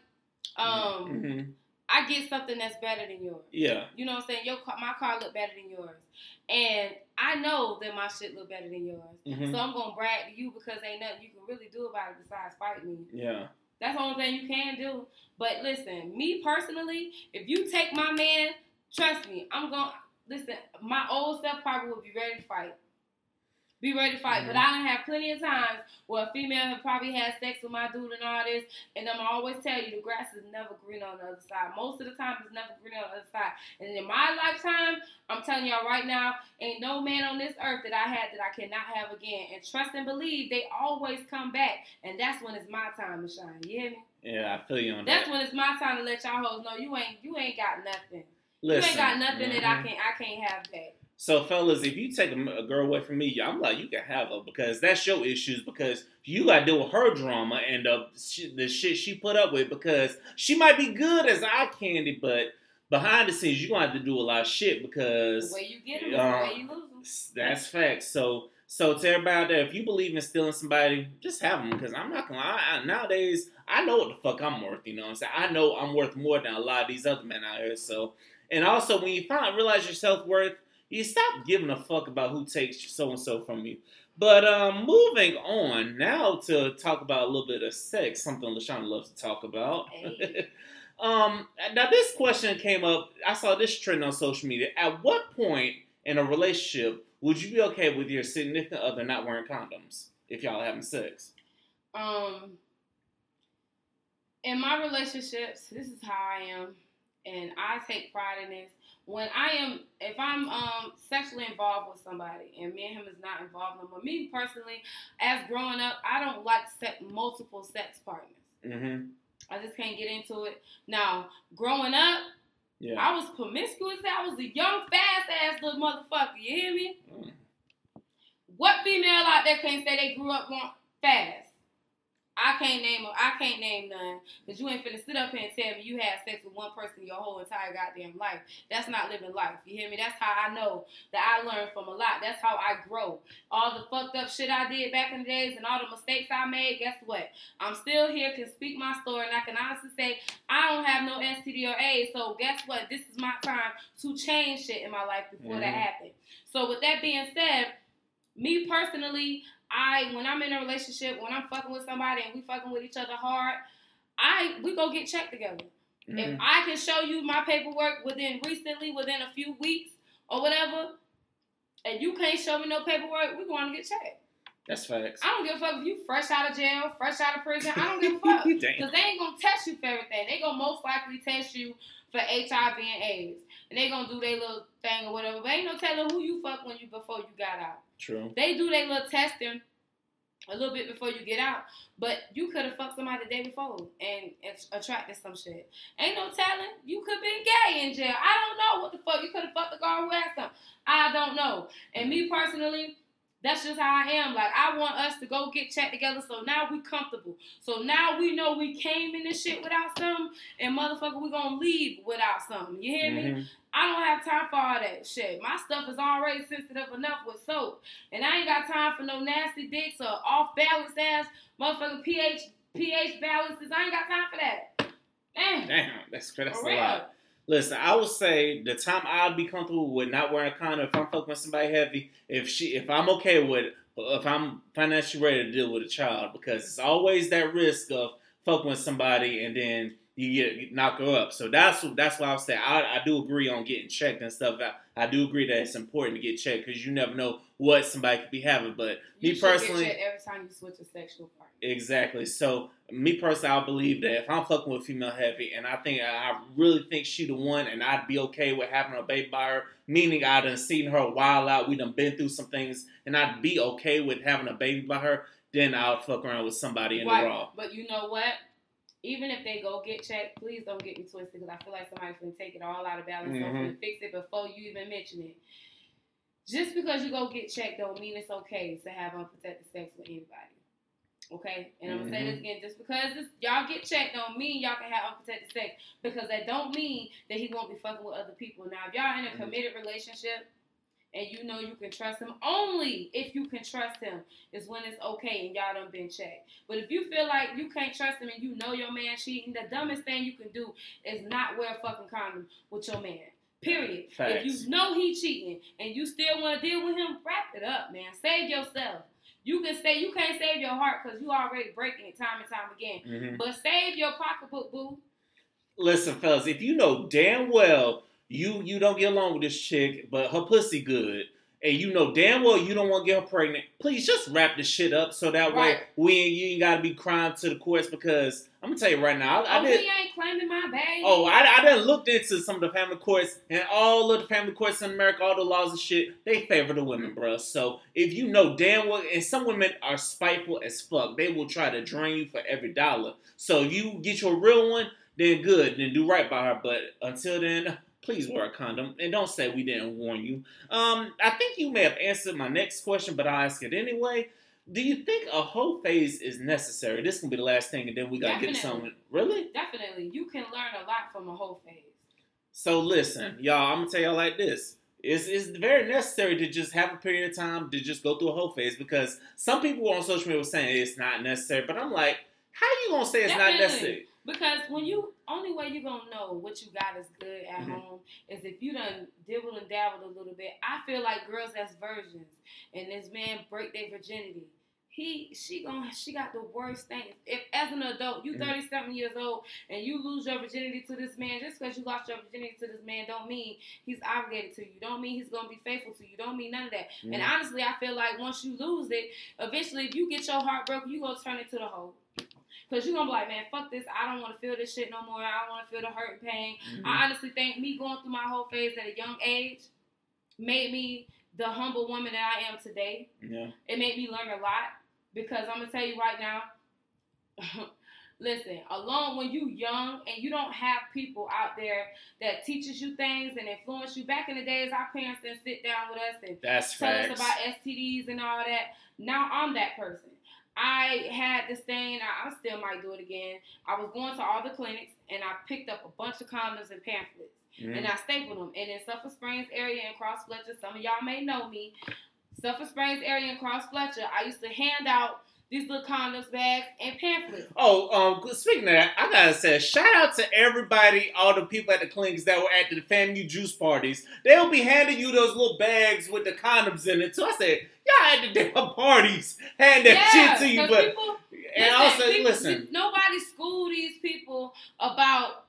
um, hmm I get something that's better than yours. yeah, You know what I'm saying? Your car, my car look better than yours, and I know that my shit look better than yours. hmm So I'm gonna brag to you because ain't nothing you can really do about it besides fight me. yeah, That's the only thing you can do. But listen, me personally, if you take my man, trust me, I'm gonna listen. My old self probably would be ready to fight. Be ready to fight. But Mhm. I done have plenty of times where a female have probably had sex with my dude and all this, and I'm always tell you the grass is never green on the other side. Most of the time, it's never green on the other side. And in my lifetime, I'm telling y'all right now, ain't no man on this earth that I had that I cannot have again. And trust and believe, they always come back, and that's when it's my time to shine. You hear me? yeah. I feel you on That's that. That's when it's my time to let y'all hoes know you ain't you ain't got nothing. Listen, you ain't got nothing that I mhm. can I can't have back. So, fellas, if you take a, girl away from me, I'm like, you can have her because that's your issues. Because you got to deal with her drama and the the shit she put up with. Because she might be good as eye candy, but behind the scenes, you're gonna have to do a lot of shit The because way you get them, the um, way you lose them. that's facts. So, so to everybody out there, if you believe in stealing somebody, just have them. Because I'm not gonna lie, I, nowadays I know what the fuck I'm worth. You know what I'm saying? I know I'm worth more than a lot of these other men out here. So, and also when you finally realize your self worth, you stop giving a fuck about who takes so and so from you. But um, moving on now to talk about a little bit of sex, something Lashana loves to talk about. Hey. um, now this question came up. I saw this trend on social media. At what point in a relationship would you be okay with your significant other not wearing condoms if y'all having sex? Um, in my relationships, this is how I am, and I take pride in this. When I am, if I'm um sexually involved with somebody, and me and him is not involved no more. Me personally, as growing up, I don't like set multiple sex partners. Mm-hmm. I just can't get into it. Now, growing up, Yeah. I was promiscuous. I was a young, fast ass little motherfucker. You hear me? Mm. What female out there can't say they grew up on fast? I can't name a, I can't name none because you ain't finna sit up here and tell me you had sex with one person your whole entire goddamn life. That's not living life. You hear me? That's how I know that I learned from a lot. That's how I grow. All the fucked up shit I did back in the days and all the mistakes I made. Guess what? I'm still here, can speak my story, and I can honestly say I don't have no STD or AIDS. So guess what? This is my time to change shit in my life before that Mhm. happened. So with that being said, me personally, I when I'm in a relationship, when I'm fucking with somebody and we fucking with each other hard, I we go get checked together. If Mhm. I can show you my paperwork within recently, within a few weeks or whatever, and you can't show me no paperwork, we going to get checked. That's facts. I don't give a fuck if you fresh out of jail, fresh out of prison. I don't give a fuck. Because they ain't gonna test you for everything. They gonna most likely test you for HIV and AIDS. And they gonna do their little thing or whatever. But ain't no telling who you fuck when you before you got out. True. They do their little testing a little bit before you get out. But you could have fucked somebody the day before and, and attracted some shit. Ain't no telling. You could be gay in jail. I don't know what the fuck. You could have fucked the girl who had some. I don't know. And me personally, that's just how I am. Like I want us to go get checked together so now we comfortable. So now we know we came in this shit without something and motherfucker we gonna leave without something. You hear me? Mhm. I don't have time for all that shit. My stuff is already sensitive enough with soap. And I ain't got time for no nasty dicks or off balance ass motherfucking pH pH balances. I ain't got time for that. Damn. Damn, that's that's a lot. Listen, I would say the time I'd be comfortable with not wearing a condom if I'm fucking with somebody heavy, if she, if I'm okay with, if I'm financially ready to deal with a child, because it's always that risk of fucking with somebody and then you get knock her up. So that's that's why I say I, I do agree on getting checked and stuff. I, I do agree that it's important to get checked because you never know what somebody could be having. But You me personally, every time you switch a sexual partner. Exactly. So me personally, I believe that if I'm fucking with female heavy, and I think I really think she the one, and I'd be okay with having a baby by her. Meaning, I done seen her a while out. We done been through some things, and I'd be okay with having a baby by her. Then I'll fuck around with somebody in Right. the raw. But you know what? Even if they go get checked, please don't get me twisted because I feel like somebody's gonna take it all out of balance. Mhm. gonna fix it before you even mention it. Just because you go get checked don't mean it's okay to have unprotected sex with anybody. Okay, and I'm gonna say this again. Just because it's, y'all get checked don't mean y'all can have unprotected sex because that don't mean that he won't be fucking with other people. Now, if y'all in a Mhm. committed relationship and you know you can trust him, only if you can trust him is when it's okay and y'all done been checked. But if you feel like you can't trust him and you know your man cheating, the dumbest thing you can do is not wear a fucking condom with your man. Period. Facts. If you know he cheating and you still want to deal with him, wrap it up, man. Save yourself. You can say you can't save your heart because you already breaking it time and time again. Mhm. But save your pocketbook, boo. Listen, fellas, if you know damn well you you don't get along with this chick, but her pussy good, and you know damn well you don't want to get her pregnant, please just wrap this shit up so that way we ain't, you ain't gotta be crying to the courts because I'm gonna tell you right now, I, I oh, did. he ain't claiming my baby. Oh, I, I done looked into some of the family courts, and all of the family courts in America, all the laws and shit, they favor the women, bruh. So if you know damn well, and some women are spiteful as fuck, they will try to drain you for every dollar. So if you get your real one, then good, then do right by her. But until then, please wear a condom, and don't say we didn't warn you. Um, I think you may have answered my next question, but I'll ask it anyway. Do you think a whole phase is necessary? This can be the last thing, and then we gotta get Definitely. someone. Really? Definitely. You can learn a lot from a whole phase. So listen, y'all, I'm gonna tell y'all like this. It's, it's very necessary to just have a period of time to just go through a whole phase because some people on social media were saying it's not necessary, but I'm like, how you gonna say it's not necessary? Because when you only way you gonna know what you got is good at Mhm. home is if you done dibbled and dabbled a little bit. I feel like girls that's virgins and this man break their virginity. He she gon' she got the worst thing. If as an adult, you Mhm. thirty years old and you lose your virginity to this man, just because you lost your virginity to this man don't mean he's obligated to you. Don't mean he's gonna be faithful to you. Don't mean none of that. And Mhm. honestly, I feel like once you lose it, eventually, if you get your heart broken, you gonna turn it to the hoe. Cause you're gonna be like, man, fuck this. I don't want to feel this shit no more. I don't want to feel the hurt and pain. Mhm. I honestly think me going through my whole phase at a young age made me the humble woman that I am today. yeah. It made me learn a lot because I'm gonna tell you right now. listen, alone when you young and you don't have people out there that teaches you things and influence you. Back in the days, our parents didn't sit down with us and That's tell facts. us about STDs and all that. Now I'm that person. I had this thing, I, I still might do it again. I was going to all the clinics and I picked up a bunch of condoms and pamphlets Mhm. and I stapled them. And in Suffolk Springs area and Cross Fletcher, some of y'all may know me. Suffolk Springs area and Cross Fletcher, I used to hand out these little condoms bags and pamphlets. Oh, um, speaking of that, I gotta say, shout out to everybody, all the people at the clinics that were at the FAMU juice parties. They'll be handing you those little bags with the condoms in it. So I said, y'all at the damn parties hand that yeah, shit to you, but people, and also people- listen, nobody schooled these people about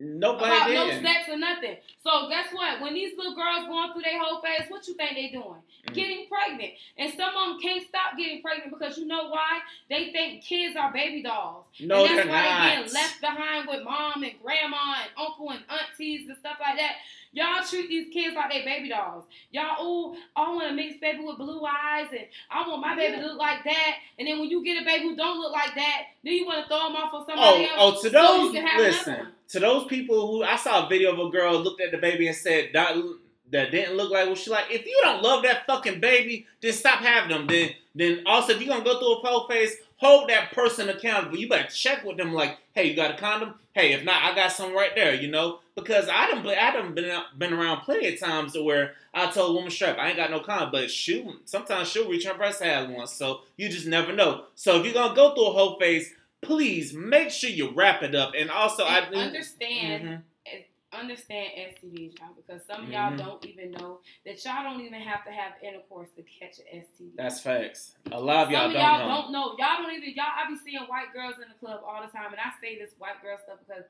nobody about no sex or nothing. So guess what? When these little girls going through their whole phase, what you think they doing? Mhm. Getting pregnant. And some of them can't stop getting pregnant because you know why? They think kids are baby dolls. No, and that's they're why not. they getting left behind with mom and grandma and uncle and aunties and stuff like that. Y'all treat these kids like they baby dolls. Y'all, oh, I want a mixed baby with blue eyes, and I want my baby to look like that. And then when you get a baby who don't look like that, then you want to throw them off for somebody Oh, else. oh, to so you those can have listen, to those people who I saw a video of a girl looked at the baby and said that that didn't look like what she like. If you don't love that fucking baby, then stop having them. Then then also if you're gonna go through a whole phase, hold that person accountable. You better check with them like, hey, you got a condom? Hey, if not, I got some right there, you know? Because I done, I done been, been around plenty of times where I told a woman strap, I ain't got no condom, but shoot, sometimes she'll reach her breast has one, so you just never know. So if you're gonna go through a whole phase, please make sure you wrap it up. And also, I And understand, Mhm. Understand STDs, y'all, because some of y'all Mhm. don't even know that y'all don't even have to have intercourse to catch an STD. That's facts. A lot of y'all Some of don't y'all know. don't know. Y'all don't even y'all. I be seeing white girls in the club all the time, and I say this white girl stuff because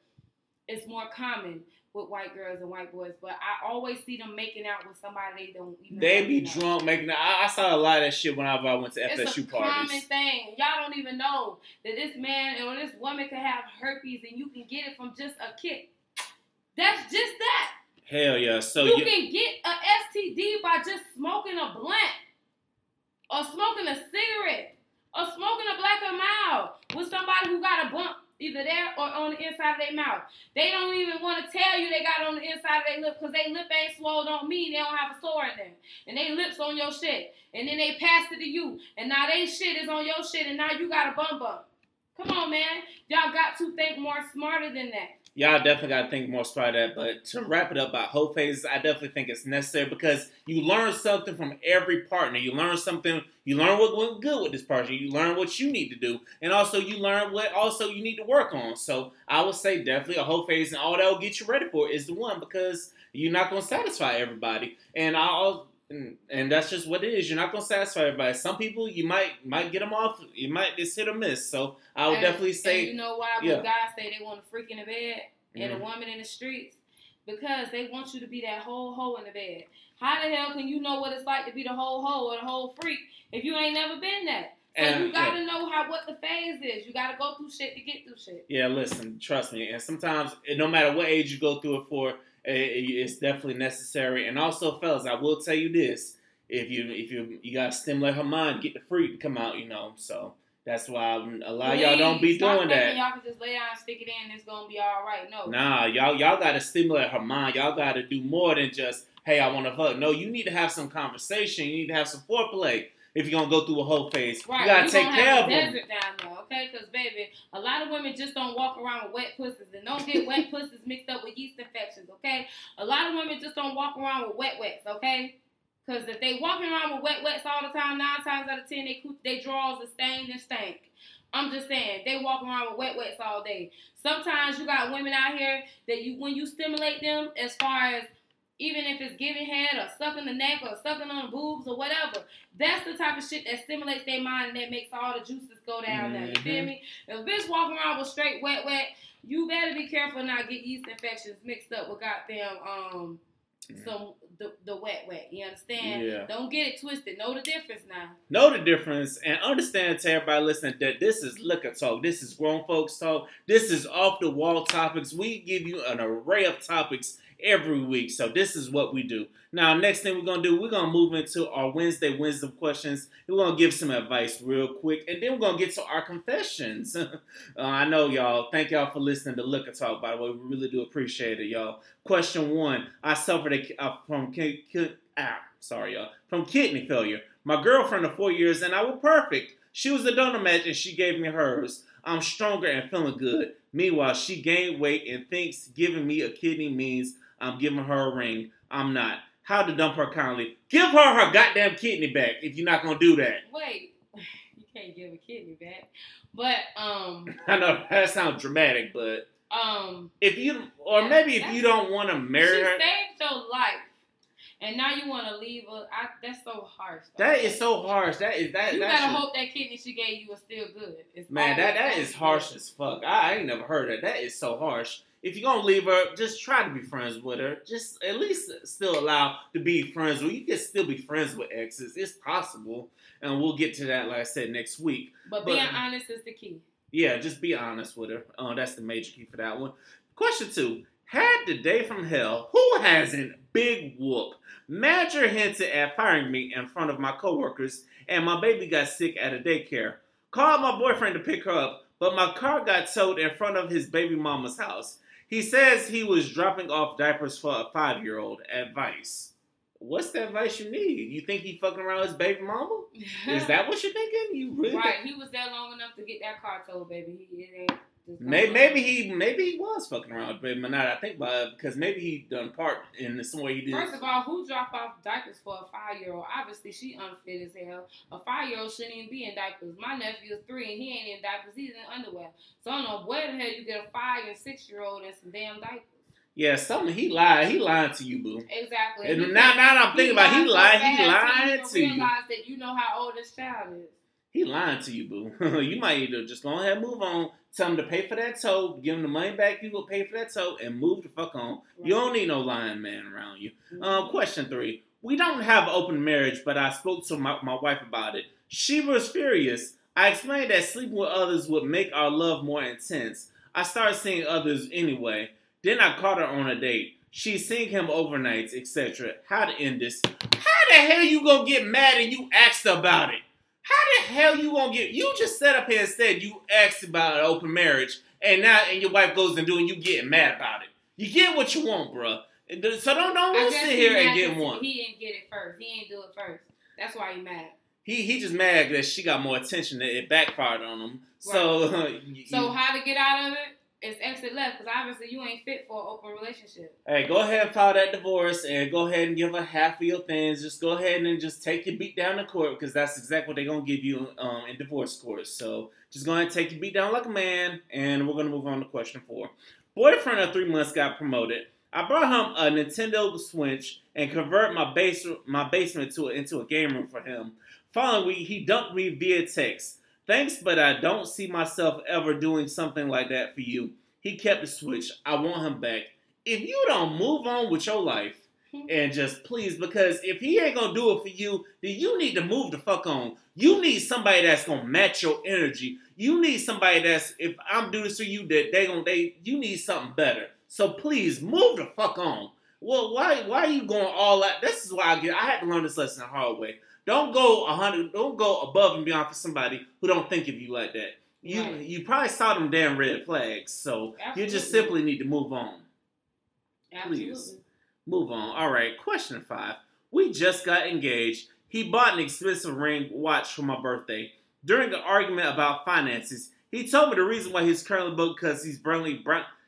it's more common with white girls and white boys. But I always see them making out with somebody they don't even. They be drunk making. I, I saw a lot of that shit whenever I went to It's FSU parties. common thing. Y'all don't even know that this man or this woman can have herpes and you can get it from just a kick. That's just that. Hell yeah. So you you, can get a STD by just smoking a blunt or smoking a cigarette or smoking a black and mild with somebody who got a bump either there or on the inside of their mouth. They don't even want to tell you they got it on the inside of their lip because their lip ain't swollen on me. They don't have a sore in them. And they lips on your shit. And then they pass it to you. And now they shit is on your shit and now you got a bum bump. Come on, man. Y'all got to think more smarter than that. Y'all definitely got to think more about that. But to wrap it up about whole phases, I definitely think it's necessary because you learn something from every partner. You learn something. You learn what went good with this partner. You learn what you need to do, and also you learn what also you need to work on. So I would say definitely a whole phase, and all that will get you ready for it is the one because you're not going to satisfy everybody. And I and, that's just what it is. You're not gonna satisfy everybody. Some people you might might get them off. You might just hit or miss. So I would And- definitely say you know why yeah. guys say they want a freak in the bed and Mhm. a woman in the streets? Because they want you to be that whole hoe in the bed. How the hell can you know what it's like to be the whole hoe or the whole freak if you ain't never been that? So And- you gotta know how what the phase is. You gotta go through shit to get through shit. Yeah, listen, trust me. And sometimes, no matter what age you go through it for, Eh, eh, it's definitely necessary. And also, fellas, I will tell you this: if you if you you gotta stimulate her mind, get the freak to come out. You know, so that's why a lot of y'all don't be doing that. Y'all can just lay down stick it in it's gonna be all right. No. Nah, y'all y'all gotta stimulate her mind. Y'all gotta do more than just hey, I want to fuck. No, you need to have some conversation. You need to have some foreplay. If you're gonna go through a whole phase, Right, you gotta you take care of a them. desert down there, okay? Because baby, a lot of women just don't walk around with wet pussies and don't get wet pussies mixed up with yeast infections, okay? A lot of women just don't walk around with wet wets, okay? Because if they walking around with wet wets all the time, nine times out of ten, they they drawers are stained and stank. I'm just saying, they walk around with wet wets all day. Sometimes you got women out here that you when you stimulate them, as far as even if it's giving head or sucking the neck or sucking on the boobs or whatever, that's the type of shit that stimulates their mind and that makes all the juices go down there. You feel Mhm. me? If a bitch walking around with straight wet wet, you better be careful not get yeast infections mixed up with goddamn um some the, the wet wet. You understand? Yeah. Don't get it twisted. Know the difference now. know the difference and understand to everybody listening that this is liquor talk. This is grown folks talk. This is off the wall topics. We give you an array of topics every week. So this is what we do. Now, next thing we're gonna do, we're gonna move into our Wednesday wisdom questions. We're gonna give some advice real quick, and then we're gonna get to our confessions. uh, I know y'all. Thank y'all for listening to Look Liquor Talk. By the way, we really do appreciate it, y'all. Question one: I suffered a, uh, from ki- ki- ah, sorry, y'all, from kidney failure. My girlfriend of four years and I were perfect. She was a donor match and she gave me hers. I'm stronger and feeling good. Meanwhile, she gained weight and thinks giving me a kidney means I'm giving her a ring. I'm not. How to dump her kindly? Give her her goddamn kidney back if you're not gonna do that. Wait, you can't give a kidney back. But um I know that sounds dramatic, but um if you or maybe if you don't want to she marry her, saved your life. And now you want to leave her. I, that's so harsh. though. that is so harsh. That is that. You that gotta should- hope that kidney she gave you is still good. It's Man, that that is harsh as fuck. I, I ain't never heard of that. That is so harsh. If you're gonna leave her, just try to be friends with her. Just at least still allow to be friends with. You can still be friends with exes. It's possible, and we'll get to that, like I said, next week. But, but- being honest is the key. Yeah, just be honest with her. Uh, that's the major key for that one. Question two: Had the day from hell? Who hasn't? Big whoop. Manager hinted at firing me in front of my coworkers, and my baby got sick at a daycare. Called my boyfriend to pick her up, but my car got towed in front of his baby mama's house. He says he was dropping off diapers for a five-year-old. Advice. What's the advice you need? You think he fucking around his baby mama? Is that what you're thinking? You really? right? He was there long enough to get that car towed, baby. He it ain't. Just Maybe, maybe he maybe he was fucking around with baby Manada. I think about it because maybe he done part in some way he did. First of all, who drop off diapers for a five year old? Obviously, she unfit as hell. A five year old shouldn't even be in diapers. My nephew is three and he ain't in diapers. He's in underwear. So I don't know where the hell you get a five and six year old in some damn diapers. Yeah, something he lied. He lied to you, boo. Exactly. And He now, said- now I'm thinking about, he lied. He lied you to you. realize that you know how old this child is. He lying to you, boo. you might need to just go ahead and move on. Tell him to pay for that tote. Give him the money back. You go pay for that tote and move the fuck on. You don't need no lying man around you. Um, question three. We don't have open marriage, but I spoke to my, my wife about it. She was furious. I explained that sleeping with others would make our love more intense. I started seeing others anyway. Then I caught her on a date. She's seeing him overnights, etc. How to end this? How the hell you gonna get mad and you asked about it? How the hell you gonna get? You just sat up here and said you asked about an open marriage, and now and your wife goes and do and you getting mad about it. You get what you want, bruh. So don't don't sit he here and get one. He didn't get it first. He didn't do it first. That's why he mad. He he just mad that she got more attention. That it backfired on him. So you- So how to get out of it? It's exit left because obviously you ain't fit for an open relationship. Hey, go ahead and file that divorce and go ahead and give her half of your things. Just go ahead and just take your beat down to court because that's exactly what they're gonna give you um, in divorce court. So just go ahead and take your beat down like a man, and we're gonna move on to question four. Boyfriend of three months got promoted. I brought him a Nintendo Switch and convert my base my basement to into a game room for him. Following week, he dumped me via text. Thanks, but I don't see myself ever doing something like that for you. He kept the switch. I want him back. If you don't move on with your life hmm. and just please, because if he ain't gonna do it for you, then you need to move the fuck on. You need somebody that's gonna match your energy. You need somebody that's if I'm doing this for you, that they gonna they you need something better. So please move the fuck on. Well, why why are you going all out? This is why I get. I had to learn this lesson the hard way. Don't go a hundred. Don't go above and beyond for somebody who don't think of you like that. You Right. you probably saw them damn red flags. So you just simply need to move on. Absolutely. Please. Move on. All right. Question five. We just got engaged. He bought an expensive ring watch for my birthday. During an argument about finances, he told me the reason why he's currently booked because he's burnly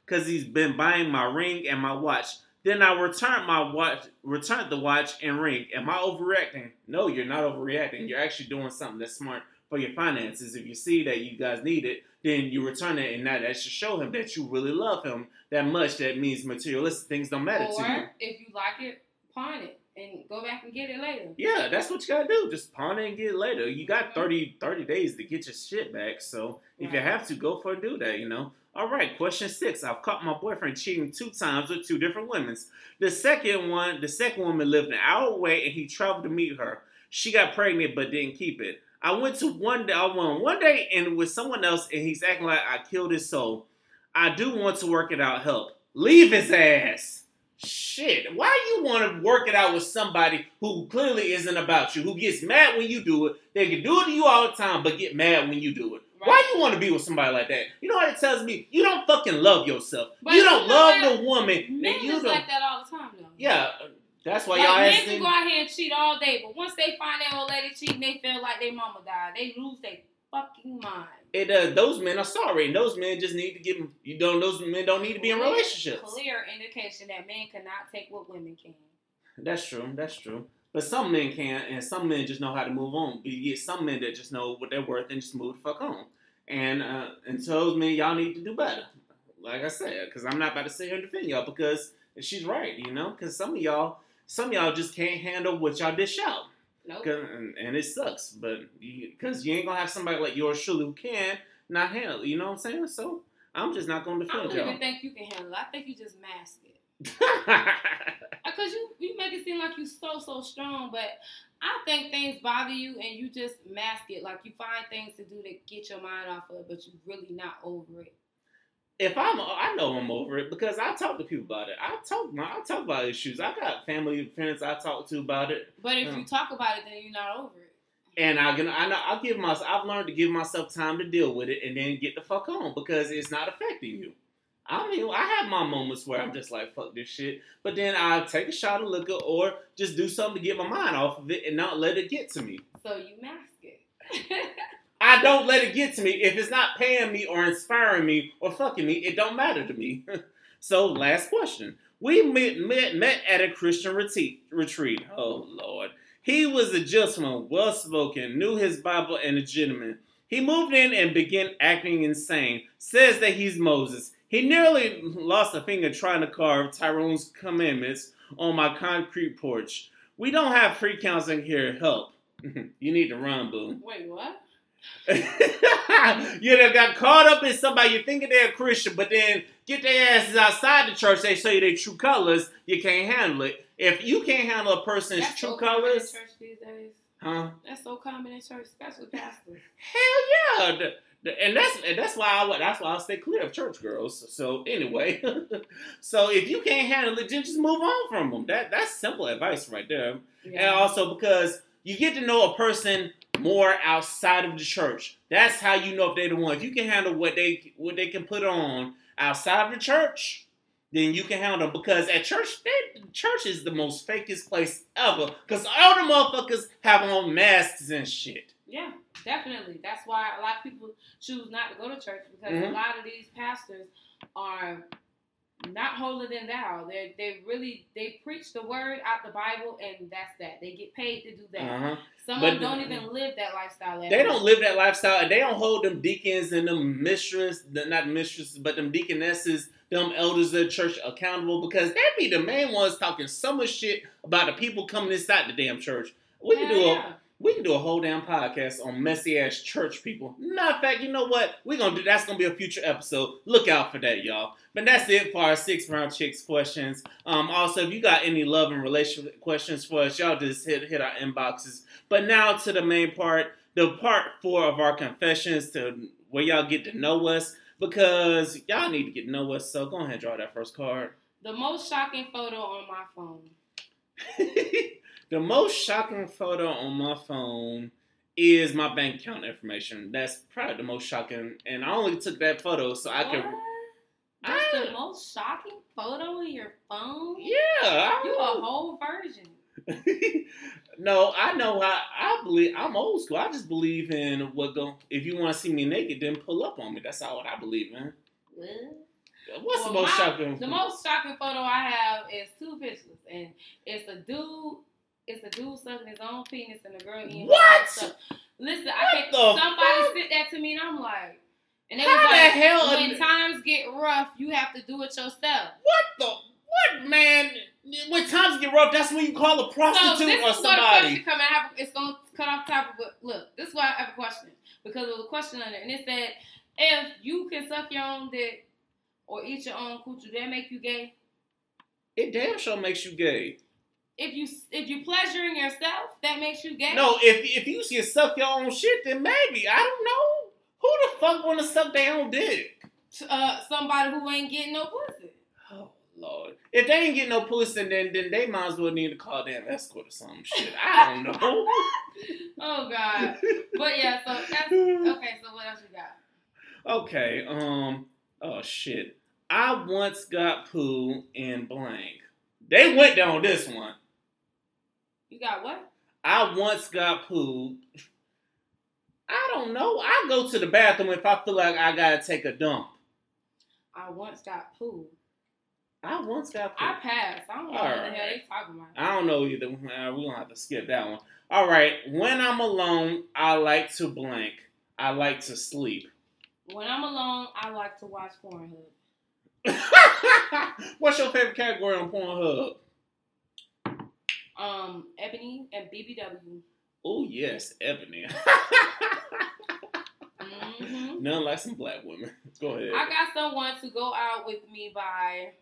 because he's been buying my ring and my watch. Then I returned my watch, returned the watch and ring. Am I overreacting? No, you're not overreacting. You're actually doing something that's smart for your finances. If you see that you guys need it, then you return it, and now that should show him that you really love him that much. That means materialistic things don't matter to you. Or if you like it, pawn it and go back and get it later. Yeah, that's what you gotta do. Just pawn it and get it later. You got Mhm. 30, 30 days to get your shit back. So if you have to, go for it, do that, you know. All right, question six. I've caught my boyfriend cheating two times with two different women. The second one, the second woman lived an hour away and he traveled to meet her. She got pregnant but didn't keep it. I went to one day, I went one day and with someone else and he's acting like I killed his soul. I do want to work it out, help. Leave his ass. Shit, why you want to work it out with somebody who clearly isn't about you, who gets mad when you do it? They can do it to you all the time, but get mad when you do it. Why you want to be with somebody like that? You know what it tells me? You don't fucking love yourself. But you you don't know love the woman, Men you is don't. like that all the time though. yeah, that's why Like, y'all men can go out here and cheat all day, but once they find that old lady cheating, they feel like their mama died. They lose their fucking mind. It uh, those men are sorry, and those men just need to give them. You don't. Those men don't need to be in relationships. Clear indication that men cannot take what women can. That's true. That's true. But some men can't, and some men just know how to move on. But you get some men that just know what they're worth and just move the fuck on. And uh, and those men, y'all need to do better. Like I said, because I'm not about to sit here and defend y'all because she's right, you know. Because some of y'all, some of y'all just can't handle what y'all dish out, Nope. and, and it sucks. But because you, ain't gonna have somebody like yours truly who can not handle, you know what I'm saying? So I'm just not gonna defend y'all. I don't y'all. even think you can handle it. I think you just mask it. Uh, because you, you make it seem like you're so, so strong, but I think things bother you and you just mask it. Like you find things to do to get your mind off of it, but you're really not over it. if I'm, I know I'm over it because I talk to people about it. I talk, I talk about issues. I got family friends I talk to about it, But if Yeah. you talk about it, then you're not over it. and I can, I know, I'll give myself. I've learned to give myself time to deal with it, and then get the fuck on because it's not affecting you. I mean, I have my moments where I'm just like, fuck this shit, but then I take a shot of liquor or just do something to get my mind off of it and not let it get to me. So you mask it. I don't let it get to me. If it's not paying me or inspiring me or fucking me, it don't matter to me. so, last question. We met, met, met at a Christian retreat. retreat. Oh, Lord. He was a gentleman, well spoken, knew his Bible, and a gentleman. He moved in and began acting insane. Says that he's Moses. He nearly lost a finger trying to carve Tyrone's commandments on my concrete porch. We don't have free counseling here. Help. you need to run, boo. Wait, what? you done got caught up in somebody you thinking they're a Christian, but then get their asses outside the church. They show you their true colors. You can't handle it. If you can't handle a person's That's true so colors, church these days. huh? That's so common in church, especially pastors. Hell yeah. And that's and that's why I that's why I stay clear of church girls. So anyway, so if you can't handle it, then just move on from them. That that's simple advice right there. And also because you get to know a person more outside of the church. That's how you know if they're the one. If you can handle what they what they can put on outside of the church, then you can handle them. Because at church, they, church is the most fakest place ever. Because all the motherfuckers have on masks and shit. Yeah, definitely. That's why a lot of people choose not to go to church because Mhm. a lot of these pastors are not holier than thou. They they really they preach the word out the Bible and that's that. They get paid to do that. Uh-huh. Some But of them don't even live that lifestyle. at They all. don't live that lifestyle, and they don't hold them deacons and them mistress, the, not mistresses, but them deaconesses, them elders of the church accountable because they be the main ones talking so much shit about the people coming inside the damn church. We can Hell do a yeah. We can do a whole damn podcast on messy ass church people. Matter of fact, you know what? We're gonna do that's gonna be a future episode. Look out for that, y'all. But that's it for our six round chicks questions. Um, also, if you got any love and relationship questions for us, y'all just hit hit our inboxes. But now to the main part, the part four of our confessions to where y'all get to know us because y'all need to get to know us. So go ahead and draw that first card. The most shocking photo on my phone. the most shocking photo on my phone is my bank account information. That's probably the most shocking, and I only took that photo so I could. What? That's I- the most shocking photo in your phone? Yeah, I You a whole virgin. no, I know how. I believe I'm old school. I just believe in what go. If you want to see me naked, then pull up on me. That's all what I believe in. What? What's Well, the most my- shocking? The most shocking photo I have is two pictures, and it's a dude. It's a dude sucking his own penis, and a girl eating. What? Listen, What I can't. the Somebody fuck? sent that to me, and I'm like, and it How was the like, hell? when times get rough, you have to do it yourself. what the what man? When times get rough, that's when you call a So prostitute this or is what somebody. coming. I have it's gonna cut off topic, but look, this is why I have a question because there was a question on it, and it said if you can suck your own dick or eat your own coochie, that make you gay? It damn sure makes you gay. If you if you pleasuring yourself, that makes you gay. No, if if you suck your own shit, then maybe I don't know. Who the fuck want to suck their own dick? uh, somebody who ain't getting no pussy. Oh Lord, if they ain't getting no pussy, then then they might as well need to call damn escort or some shit. I don't know. Oh God. But yeah, so that's okay. So what else you got? okay. Um. Oh shit. I once got poo in blank. They went down this one. You got what? I once got poo. I don't know. I go to the bathroom if I feel like I gotta take a dump. I once got poo. I once got poo. I passed. I don't know what the hell they talking about. I don't know either. Uh, we don't have to skip that one. All right. When I'm alone, I like to blank. I like to sleep. When I'm alone, I like to watch Pornhub. What's your favorite category on Pornhub? Um, Ebony and BBW. Oh yes, Ebony. hmm None like some black women. Go ahead. I got someone to go out with me by.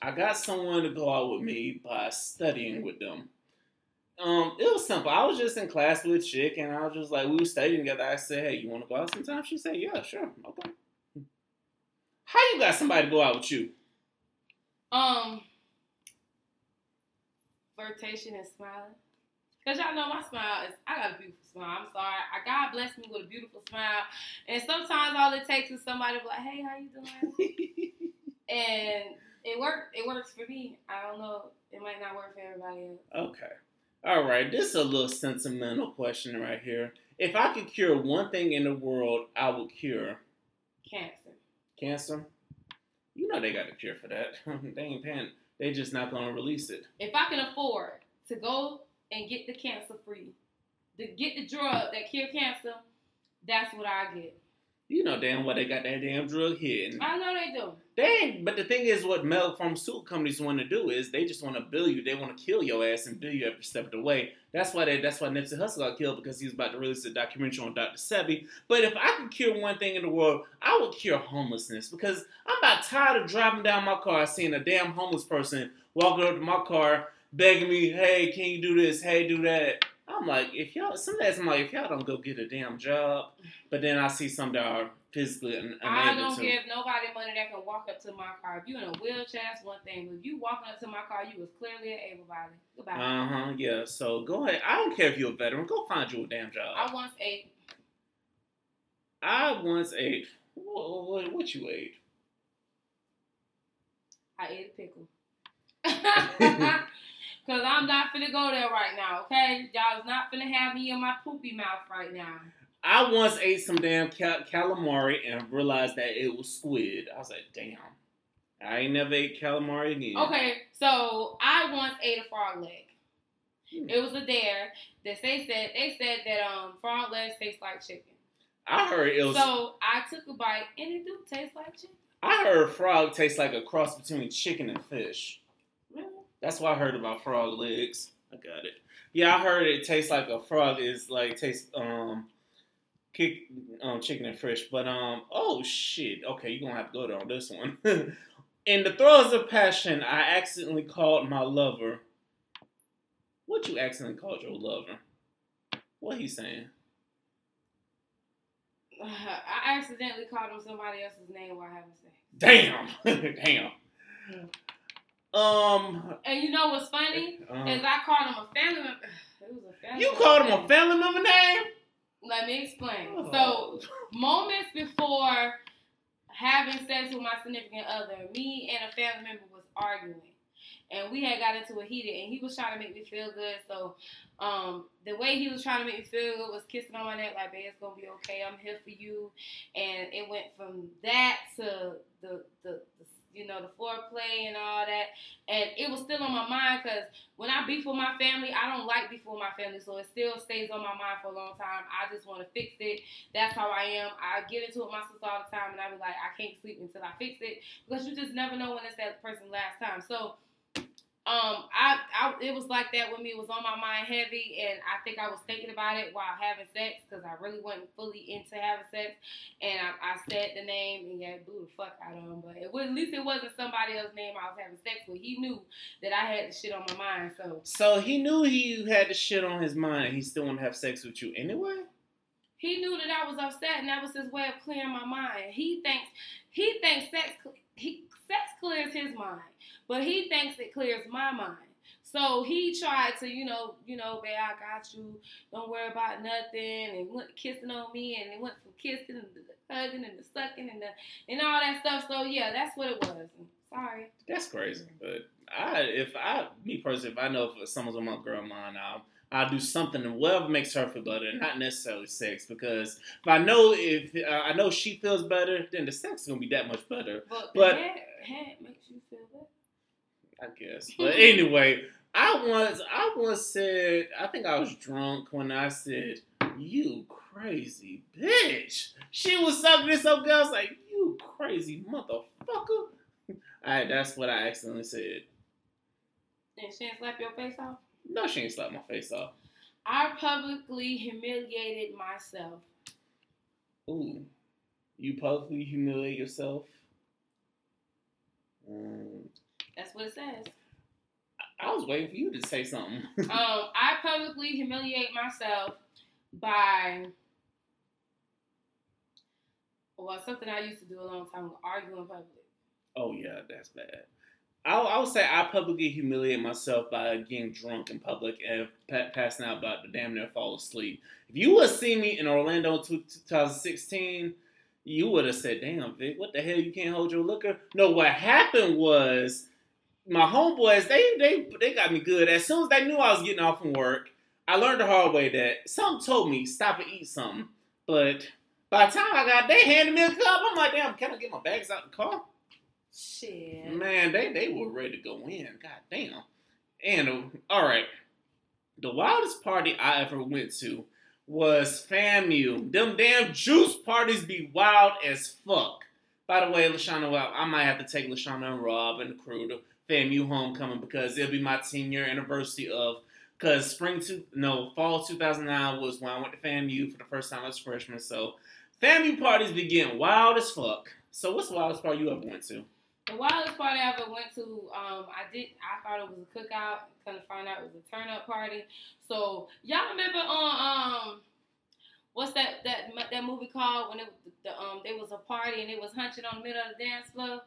I got someone to go out with me by studying with them. Um, it was simple. I was just in class with a chick, and I was just like, we were studying together. I said, "Hey, you want to go out sometime?" She said, "Yeah, sure, okay." How you got somebody to go out with you? Um, flirtation and smiling. Cause y'all know my smile is I got a beautiful smile. I'm sorry. I God blessed me with a beautiful smile. And sometimes all it takes is somebody to be like, hey, how you doing? and it worked it works for me. I don't know. It might not work for everybody else. Okay. All right. This is a little sentimental question right here. If I could cure one thing in the world, I would cure Cancer. cancer. You know they got a cure for that. they ain't paying. They just not gonna release it. If I can afford to go and get the cancer free, to get the drug that cure cancer, that's what I get. You know damn well they got that damn drug hidden. I know they do. They ain't, but the thing is, what medical pharmaceutical companies want to do is they just want to bill you. They want to kill your ass and bill you every step of the way. That's why they, that's why Nipsey Hussle got killed because he was about to release a documentary on Dr. Sebi. But if I could cure one thing in the world, I would cure homelessness because I'm about tired of driving down my car seeing a damn homeless person walking up to my car begging me, "Hey, can you do this? Hey, do that." I'm like, if y'all, some days I'm like, if y'all don't go get a damn job, but then I see some that are physically un- unable I don't to. give nobody money that can walk up to my car. If you in a wheelchair, that's one thing. But if you walking up to my car, you was clearly an able body. Goodbye. Uh huh. Yeah. So go ahead. I don't care if you're a veteran. Go find you a damn job. I once ate. I once ate. What, what, what you ate? I ate a pickle. Cause I'm not finna go there right now, okay? Y'all is not finna have me in my poopy mouth right now. I once ate some damn cal- calamari and realized that it was squid. I was like, damn. I ain't never ate calamari again. Okay, so I once ate a frog leg. Hmm. It was a dare that they said they said that um frog legs taste like chicken. I heard it was. So I took a bite and it do taste like chicken. I heard frog tastes like a cross between chicken and fish. That's what I heard about frog legs. I got it. Yeah, I heard it tastes like a frog is like tastes um kick um chicken and fish. But um oh shit. Okay, you're gonna have to go there on this one. In the throes of passion, I accidentally called my lover. What you accidentally called your lover? What he saying? I accidentally called him somebody else's name while having sex. Damn. Damn. Um And you know what's funny? uh, Is I called him a family member. It was a family you member called him a family member name? Let me explain. Oh. So moments before having sex with my significant other, me and a family member was arguing. And we had got into a heated and he was trying to make me feel good. So um, the way he was trying to make me feel good was kissing on my neck like, babe, it's gonna be okay, I'm here for you. And it went from that to the the, the you know, the foreplay and all that. And it was still on my mind because when I beef with my family, I don't like beef with my family, so it still stays on my mind for a long time. I just want to fix it. That's how I am. I get into it with my sister all the time, and I be like, I can't sleep until I fix it because you just never know when it's that person last time. So, um, I, I it was like that with me. It was on my mind heavy, and I think I was thinking about it while having sex because I really wasn't fully into having sex. And I, I said the name, and yeah, it blew the fuck out of him. But it was, at least it wasn't somebody else's name I was having sex with. He knew that I had the shit on my mind, so. So he knew he had the shit on his mind and he still want to have sex with you anyway? He knew that I was upset, and that was his way of clearing my mind. He thinks he thinks sex he sex clears his mind, but he thinks it clears my mind. So he tried to, you know, you know, babe, I got you. Don't worry about nothing. And went kissing on me, and it went from kissing and the hugging and the sucking and the and all that stuff. So yeah, that's what it was. Sorry. That's crazy. But I, if I, me personally, if I know if someone's on my girl mind, I'll, I'll do something whatever makes her feel better, not necessarily sex. Because if I know if uh, I know she feels better, then the sex is gonna be that much better. But, But- the head, head makes you feel. I guess. But anyway, I once I once said I think I was drunk when I said, You crazy bitch. She was sucking this up girl. I was like, You crazy motherfucker. I that's what I accidentally said. And she didn't slap your face off. No, she ain't slapped my face off. I publicly humiliated myself. Ooh. You publicly humiliate yourself? Mm, That's what it says. I was waiting for you to say something. um, I publicly humiliate myself by well, something I used to do a long time ago, argue in public. Oh yeah, that's bad. I, I would say I publicly humiliate myself by getting drunk in public and pa- passing out about to damn near fall asleep. If you would have seen me in Orlando in 2016, you would have said, "Damn, Vic, what the hell? You can't hold your liquor." No, what happened was my homeboys they they they got me good. As soon as they knew I was getting off from work, I learned the hard way that something told me stop and eat something. But by the time I got, they handed me a cup. I'm like, "Damn, can I get my bags out the car?" Shit. Man, they they were ready to go in. God damn. And uh, all right, the wildest party I ever went to was FAMU. Them damn juice parties be wild as fuck. By the way, Lashana, well, I might have to take Lashana and Rob and the crew to FAMU homecoming because it'll be my 10 year anniversary of. Because spring two, no, fall 2009 was when I went to FAMU for the first time as a freshman. So FAMU parties be getting wild as fuck. So what's the wildest party you ever went to? The wildest party I ever went to, um, I did. I thought it was a cookout. Kind of find out it was a turn up party. So y'all remember on um, what's that that that movie called when it the um there was a party and it was hunching on the middle of the dance floor.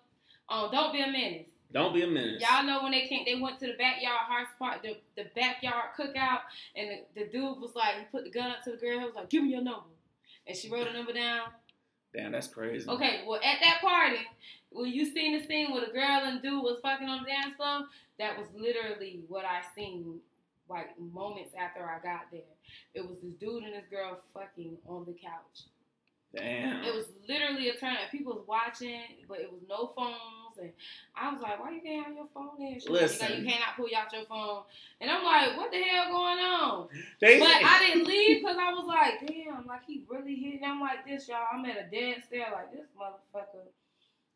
Um, don't be a menace. Don't be a menace. Y'all know when they came, they went to the backyard hearts part, the, the backyard cookout, and the, the dude was like, he put the gun up to the girl, he was like, "Give me your number," and she wrote a number down. Damn, that's crazy. Okay, well at that party, when you seen the scene where the girl and dude was fucking on the dance floor, that was literally what I seen like moments after I got there. It was this dude and this girl fucking on the couch. Damn. It was literally a turn. People was watching, but it was no phones, and I was like, "Why you can't have your phone there?" She Listen. like, you cannot pull out your phone, and I'm like, "What the hell going on?" They, But I didn't leave because I was like, "Damn, like he really hit." And I'm like, "This y'all, I'm at a dead stare, like this motherfucker."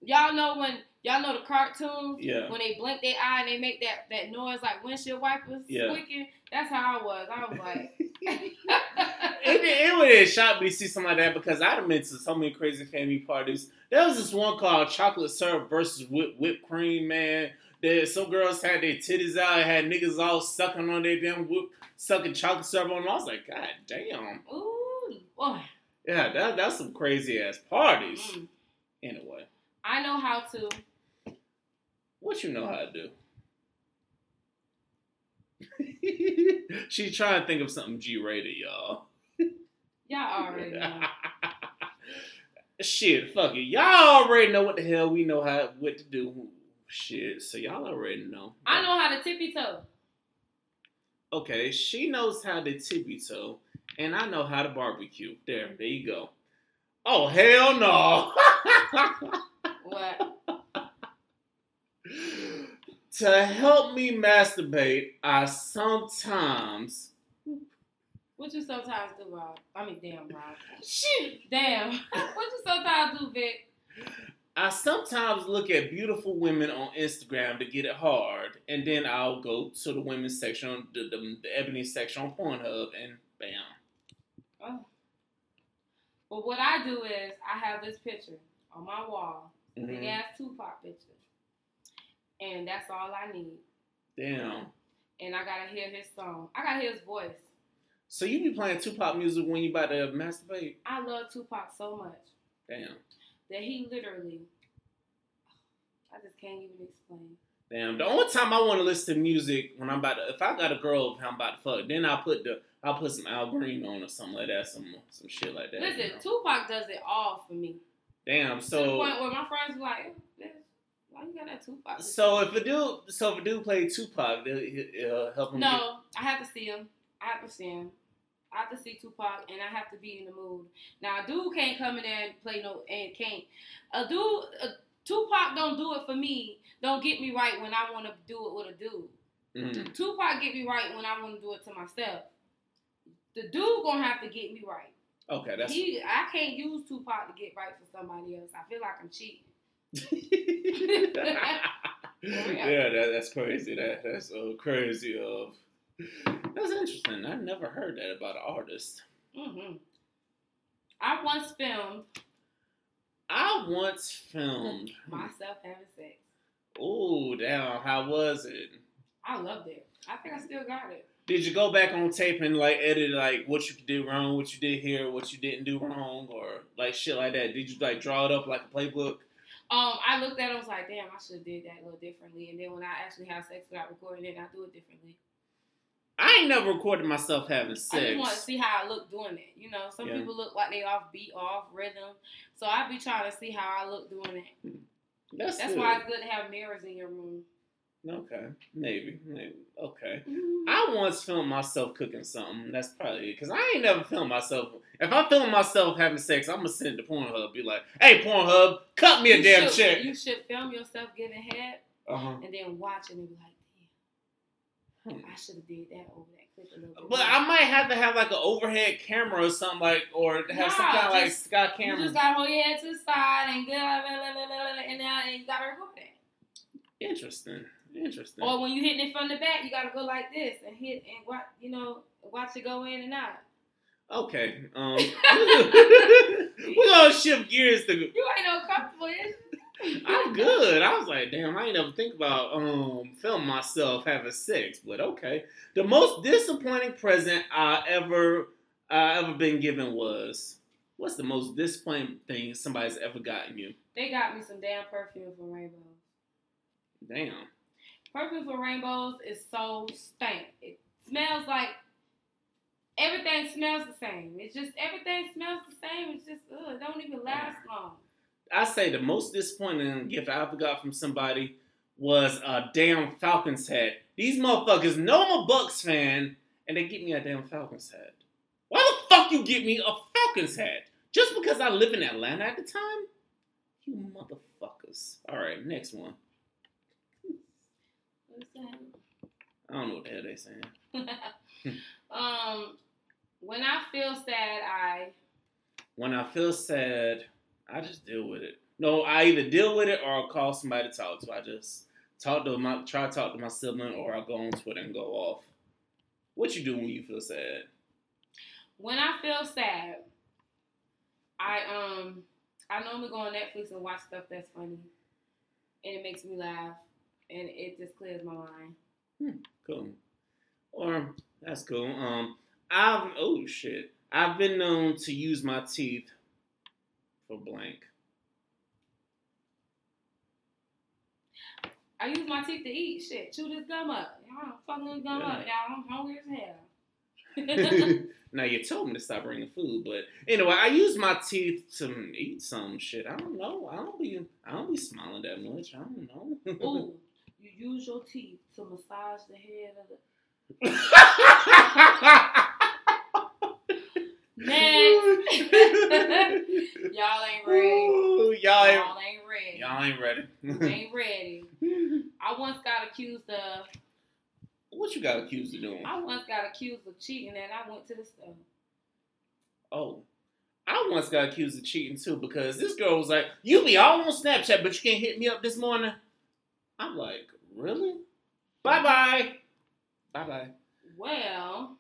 Y'all know when y'all know the cartoons yeah. when they blink their eye and they make that that noise like windshield wipers Yeah. squeaking. That's how I was. I was like, It, it would have shocked me to see something like that because I'd have been to so many crazy family parties. There was this one called Chocolate Syrup versus whip, Whipped Cream, man. There, some girls had their titties out, had niggas all sucking on their damn whip, sucking chocolate syrup on them. I was like, God damn. "Ooh, boy." Yeah, that, that's some crazy ass parties. Mm. Anyway, I know how to. what you know how to do? She's trying to think of something G rated, y'all. Y'all already know. Shit, fuck it. Y'all already know what the hell we know how what to do. Shit, so y'all already know. I know how to tippy toe. Okay, she knows how to tippy toe, and I know how to barbecue. There, there you go. Oh hell no! What? To help me masturbate, I sometimes What you sometimes do, Rob? I mean, damn, Rob. shit. Damn. what you sometimes do, Vic? I sometimes look at beautiful women on Instagram to get it hard, and then I'll go to the women's section, the, the, the ebony section on Pornhub, and bam. Oh. Well, what I do is I have this picture on my wall, big Mhm. ass Tupac picture, and that's all I need. Damn. And I gotta hear his song. I gotta hear his voice. So you be playing Tupac music when you about to masturbate? I love Tupac so much Damn. that he literally. I just can't even explain. Damn. The only time I want to listen to music when I'm about to, if I got a girl I'm about to fuck, then I'll put the, I'll put some Al Green on or something like that, some some shit like that. Listen, you know? Tupac does it all for me. Damn. So to the point where my friends be like, "Eh, "Why you got that Tupac?" so if a dude, so if a dude play Tupac, it'll, it'll help him. No, I have to see him. I have to see him. I have to see Tupac, and I have to be in the mood. Now, a dude can't come in there and play no, and can't. A dude, a, Tupac don't do it for me. Don't get me right when I want to do it with a dude. Get, Mhm. Tupac get me right when I want to do it to myself. The dude gonna have to get me right. Okay, that's. he, I can't use Tupac to get right for somebody else. I feel like I'm cheating. Yeah, that, that's crazy. That that's so crazy. Of that's interesting. I never heard that about an artist. hmm I once filmed I once filmed. myself having sex. Oh, damn! How was it? I loved it. I think I still got it. Did you go back on tape and like edit like what you did wrong, what you did here, what you didn't do wrong, or like shit like that? Did you like draw it up like a playbook? Um, I looked at it. I was like, damn, I should have did that a little differently. And then when I actually have sex without recording it, I do it differently. I ain't never recorded myself having sex. I just want to see how I look doing it. You know, some Yeah. people look like they off beat, off rhythm. So I be trying to see how I look doing it. That's That's why it's good to have mirrors in your room. Okay, maybe, maybe. Okay. Mm-hmm. I once filmed myself cooking something. That's probably because I ain't never filmed myself. If I film myself having sex, I'm gonna send it to Pornhub. Be like, "Hey, Pornhub, cut me a You damn should- check." You should film yourself giving head Uh huh. and then watch it and be like, damn, Hmm. I should have did that over that click a little bit. But I might have to have like an overhead camera or something like, or have some kind of like just- sky You camera. just gotta hold your head to the side and go, and now and you gotta record it. Interesting. Interesting. Or when you hitting it from the back, you gotta go like this and hit and watch, you know, watch it go in and out. Okay. Um, we're gonna shift gears to. You ain't no comfortable? I'm good. I was like, damn, I ain't never think about um film myself having sex, but okay. The most disappointing present I ever I ever been given was what's the most disappointing thing somebody's ever gotten you? They got me some damn perfume from Rainbows. Damn. Perfume from Rainbows is so stank. It smells like everything smells the same. It's just everything smells the same. It's just ugh, it don't even last long. I say the most disappointing gift I ever got from somebody was a damn Falcons hat. These motherfuckers know I'm a Bucks fan, and they get me a damn Falcons hat. Why the fuck you get me a Falcons hat? Just because I live in Atlanta at the time? You motherfuckers. Alright, next one. That? I don't know what the hell they're saying. um, when I feel sad, I When I feel sad, I just deal with it. No, I either deal with it or I call somebody to talk to. I just talk to my try to talk to my sibling or I go on Twitter and go off. What you do when you feel sad? when I feel sad, I um I normally go on Netflix and watch stuff that's funny, and it makes me laugh, and it just clears my mind. Hmm, Cool. Or that's cool. Um, I've oh shit. I've been known to use my teeth for blank. I use my teeth to eat shit. Chew this gum up. Y'all fucking this gum up. Y'all, I'm hungry as hell. now you told me to stop bringing food, but anyway, I use my teeth to eat some shit. I don't know. I don't be. I don't be smiling that much. I don't know. Ooh, you use your teeth to massage the head of the. Next. Y'all ain't ready. Ooh, y'all ain't. Y'all ain't ready. Y'all ain't ready. ain't ready. I once got accused of. what you got accused of doing? I once got accused of cheating, and I went to the store. Oh. I once got accused of cheating too because this girl was like, You be all on Snapchat, but you can't hit me up this morning. I'm like, Really? Bye bye. Bye bye. Well,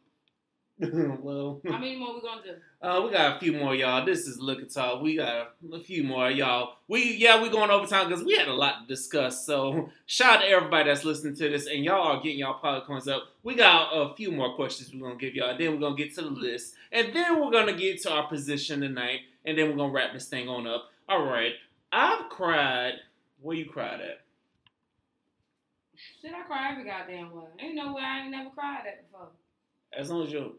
well, how many more we gonna do? uh, we got a few more, y'all. This is Liquor Talk. We got a few more, y'all. We yeah, we going overtime because we had a lot to discuss. So shout out to everybody that's listening to this, and y'all are getting y'all popcorns up. We got a few more questions we're gonna give y'all. Then we're gonna get to the list, and then we're gonna get to our position tonight, and then we're gonna wrap this thing on up. All right, I've cried. Where you cried at? Shit, I cry every goddamn way. Ain't no way I ain't never cried that before. As long as you,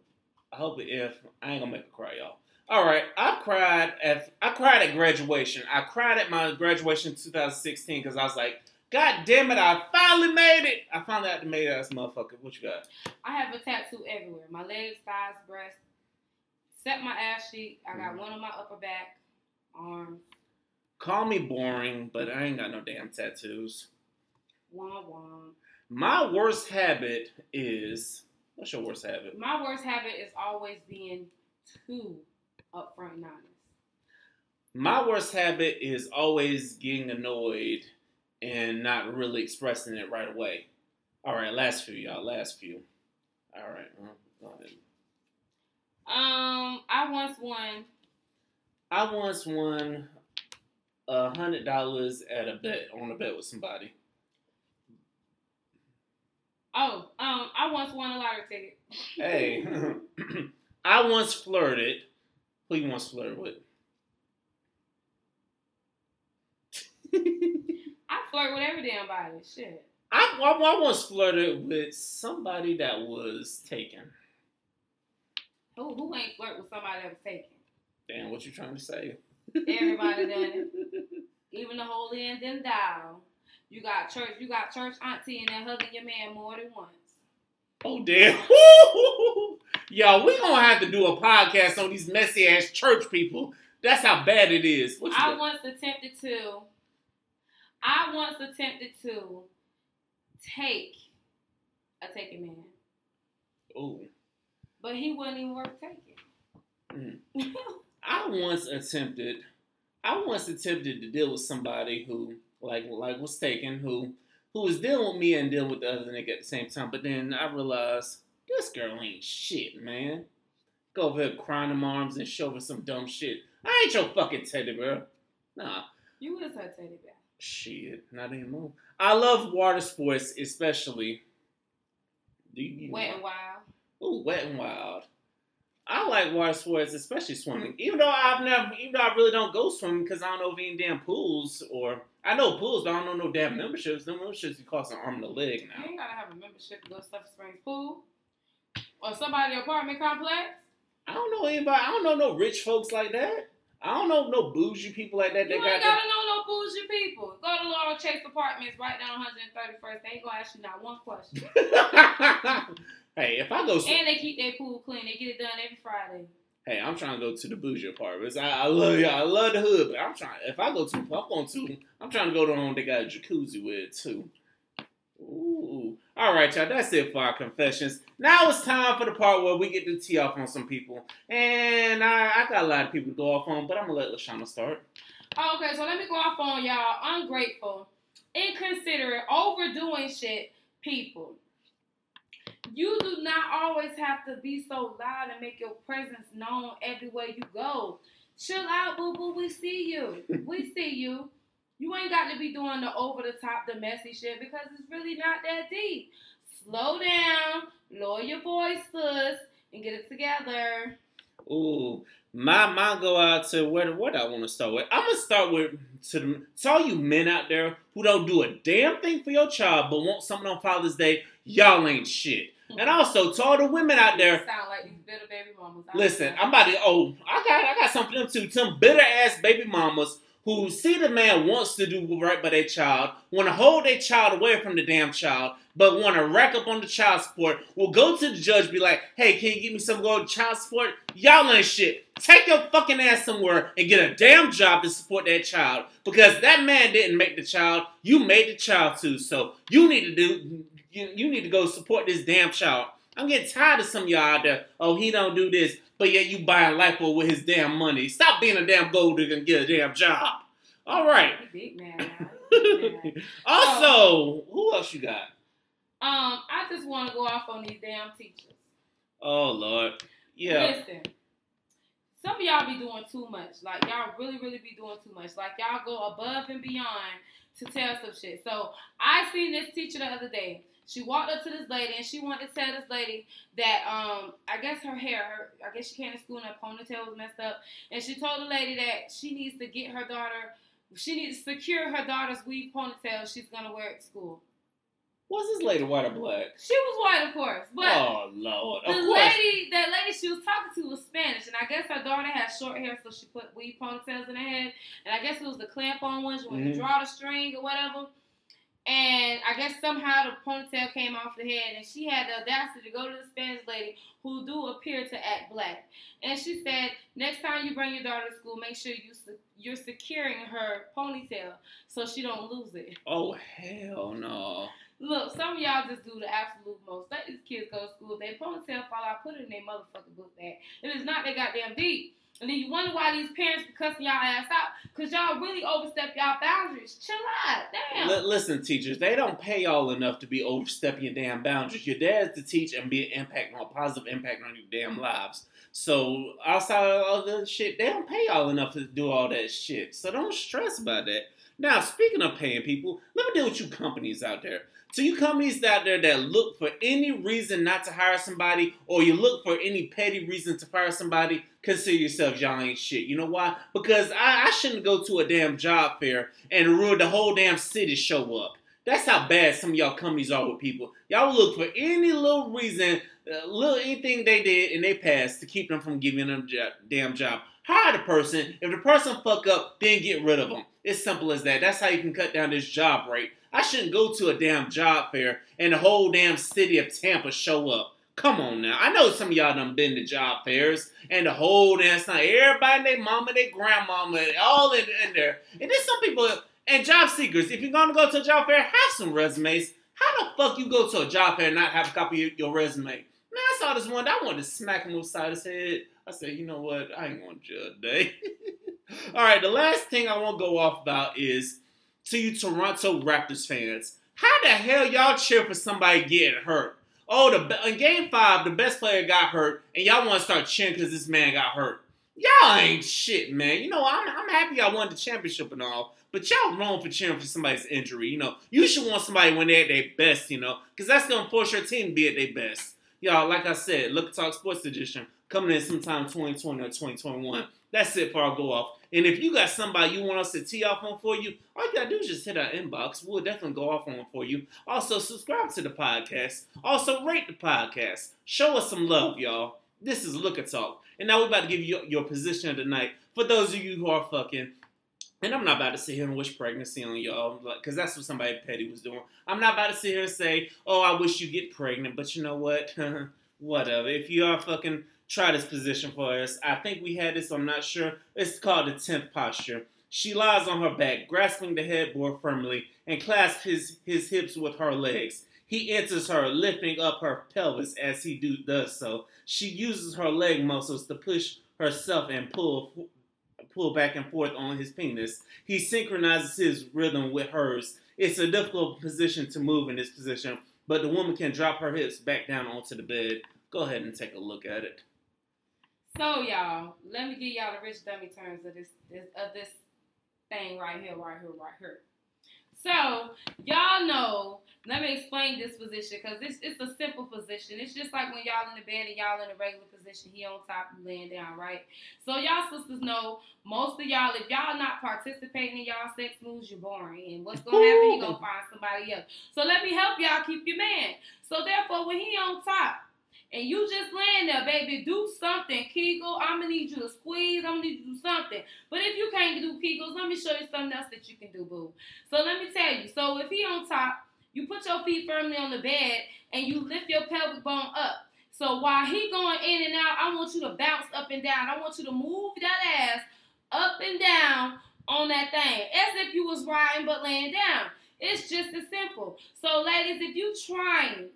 I hope it if I ain't gonna make a cry, y'all. All right, I cried at I cried at graduation. I cried at my graduation in 2016 because I was like, God damn it, I finally made it. I finally had to made it as motherfucker. What you got? I have a tattoo everywhere. My legs, thighs, breast. Except my ass cheek. I got Mhm. one on my upper back, arms. Call me boring, but I ain't got no damn tattoos. Wah wah. My worst habit is what's your worst habit? My worst habit is always being too upfront and honest. My worst habit is always getting annoyed and not really expressing it right away. All right, last few, y'all. Last few. All right. well, go ahead. Um, I once won. I once won a hundred dollars at a bet on a bet with somebody. Oh, um, I once won a lottery ticket. Hey, I once flirted. Who you once flirted with? I flirt with every damn body. Shit. I, I, I once flirted with somebody that was taken. Who who ain't flirt with somebody that was taken? Damn, what you trying to say? Everybody done it. Even the holy and then thou. You got church. You got church auntie in there hugging your man more than once. Oh damn! Yo, we gonna have to do a podcast on these messy ass church people. That's how bad it is. I got? once attempted to. I once attempted to take a taken man. Ooh, but he wasn't even worth taking. Mm. I once attempted, I once attempted to deal with somebody who, like, like was taken, who, who was dealing with me and dealing with the other nigga at the same time. But then I realized this girl ain't shit, man. Go over here crying in my arms and show her some dumb shit. I ain't your fucking teddy bear. Nah. You is her teddy bear. Shit, not anymore. I love water sports, especially. Do you wet and wild. Ooh, wet and wild. I like water sports, especially swimming. Mm. Even though I've never, even though I really don't go swimming because I don't know of any damn pools or I know pools, but I don't know no damn mm-hmm. memberships. The memberships you cost an arm and a leg now. You ain't gotta have a membership to go to Sulphur Springs pool or somebody apartment complex. I don't know anybody. I don't know no rich folks like that. I don't know no bougie people like that. You ain't got gotta know no bougie people. Go to Laurel Chase Apartments right down 131st. They ain't gonna ask you not one question. hey, if I go, and they keep their pool clean. They get it done every Friday. Hey, I'm trying to go to the bougie apartments. I, I love y'all. I love the hood, but I'm trying. If I go to, I'm going to. I'm trying to go to the one they got a jacuzzi with too. Ooh. All right, y'all. That's it for our confessions. Now it's time for the part where we get to tee off on some people. And I, I got a lot of people to go off on, but I'm to let LaShawna start. Oh, okay, so let me go off on y'all. Ungrateful, inconsiderate, overdoing shit people. You do not always have to be so loud and make your presence known everywhere you go. Chill out, boo boo. We see you. we see you. You ain't got to be doing the over the top, the messy shit because it's really not that deep. Slow down, lower your voice, sis, and get it together. Ooh, my mind go out to where what I want to start with. I'm gonna start with to, the, to all you men out there who don't do a damn thing for your child but want something on Father's Day. Y'all ain't shit. And mm-hmm. also to all the women out there, sound like these bitter baby mamas. listen, I'm about to. Oh, I got I got something for them too. Some bitter ass baby mamas who see the man wants to do right by their child, want to hold their child away from the damn child, but want to rack up on the child support, will go to the judge, be like, hey, can you give me some gold child support? Y'all ain't shit. Take your fucking ass somewhere and get a damn job to support that child. Because that man didn't make the child, you made the child too. So you need to do you, you need to go support this damn child. I'm getting tired of some of y'all out there. Oh, he don't do this, but yet you buying lipo with his damn money. Stop being a damn gold digger and get a damn job. All right. Big man. also, who else you got? Um, I just want to go off on these damn teachers. Oh Lord. Yeah. Listen. Some of y'all be doing too much. Like y'all really, really be doing too much. Like y'all go above and beyond to tell some shit. So I seen this teacher the other day. She walked up to this lady and she wanted to tell this lady that um I guess her hair, her, I guess she came to school and her ponytail was messed up, and she told the lady that she needs to get her daughter, she needs to secure her daughter's weave ponytail she's gonna wear at school. Was this lady white or black? She was white, of course. But oh lord, of the course. lady, that lady she was talking to was Spanish, and I guess her daughter had short hair, so she put weave ponytails in her head, and I guess it was the clamp on ones when mm-hmm. you draw the string or whatever. And I guess somehow the ponytail came off the head, and she had the audacity to go to the Spanish lady who do appear to act black. And she said, next time you bring your daughter to school, make sure you you're securing her ponytail so she don't lose it. Oh hell no! Look, some of y'all just do the absolute most. Let these kids go to school. If their ponytail fall out, put it in their motherfucking book bag. It is not that goddamn deep. And then you wonder why these parents be cussing y'all ass out because y'all really overstep y'all boundaries. Chill out. Damn. L- listen, teachers, they don't pay y'all enough to be overstepping your damn boundaries. Your dad's to teach and be an impact on a positive impact on your damn lives. So outside of all the shit, they don't pay y'all enough to do all that shit. So don't stress about that. Now, speaking of paying people, let me deal with you companies out there. To you companies out there that look for any reason not to hire somebody, or you look for any petty reason to fire somebody, consider yourself y'all ain't shit. You know why? Because I, I shouldn't go to a damn job fair and ruin the whole damn city show up. That's how bad some of y'all companies are with people. Y'all look for any little reason, uh, little anything they did in their past to keep them from giving them a damn job. Hire the person. If the person fuck up, then get rid of them. It's simple as that. That's how you can cut down this job rate. I shouldn't go to a damn job fair and the whole damn city of Tampa show up. Come on now. I know some of y'all done been to job fairs and the whole damn thing. Everybody, their mama, their grandmama, all in, in there. And there's some people and job seekers. If you're gonna go to a job fair, have some resumes. How the fuck you go to a job fair and not have a copy of your resume? Man, I saw this one. I wanted to smack him upside his head. I said, you know what? I ain't gonna judge today. All right, the last thing I want to go off about is to you Toronto Raptors fans. How the hell y'all cheer for somebody getting hurt? Oh, the in Game Five, the best player got hurt, and y'all want to start cheering because this man got hurt. Y'all ain't shit, man. You know, I'm, I'm happy y'all won the championship and all, but y'all wrong for cheering for somebody's injury. You know, you should want somebody when they're at their best, you know, because that's going to force your team to be at their best. Y'all, like I said, Liquor Talk Sports Edition coming in sometime 2020 or 2021. That's it for our go off. And if you got somebody you want us to tee off on for you, all you gotta do is just hit our inbox. We'll definitely go off on for you. Also, subscribe to the podcast. Also, rate the podcast. Show us some love, y'all. This is Liquor Talk. And now we're about to give you your position of the night. For those of you who are fucking, and I'm not about to sit here and wish pregnancy on y'all, because that's what somebody petty was doing. I'm not about to sit here and say, oh, I wish you get pregnant, but you know what? Whatever. If you are fucking try this position for us, I think we had this, I'm not sure. It's called the 10th posture. She lies on her back, grasping the headboard firmly, and clasps his, his hips with her legs. He enters her, lifting up her pelvis as he do, does so. She uses her leg muscles to push herself and pull pull back and forth on his penis. He synchronizes his rhythm with hers. It's a difficult position to move in this position, but the woman can drop her hips back down onto the bed. Go ahead and take a look at it. So y'all, let me give y'all the rich dummy terms of this, this of this thing right here, right here, right here. So y'all know let me explain this position because it's, it's a simple position. It's just like when y'all in the bed and y'all in a regular position, he on top, and laying down, right? So y'all sisters know most of y'all, if y'all not participating in y'all sex moves, you're boring. And what's gonna happen? You gonna find somebody else. So let me help y'all keep your man. So therefore, when he on top, and you just laying there, baby, do something. Kegel, I'm gonna need you to squeeze. I'm gonna need you to do something. But if you can't do Kegels, let me show you something else that you can do, boo. So let me tell you. So if he on top, you put your feet firmly on the bed and you lift your pelvic bone up. So while he going in and out, I want you to bounce up and down. I want you to move that ass up and down on that thing as if you was riding but laying down. It's just as simple. So ladies, if you trying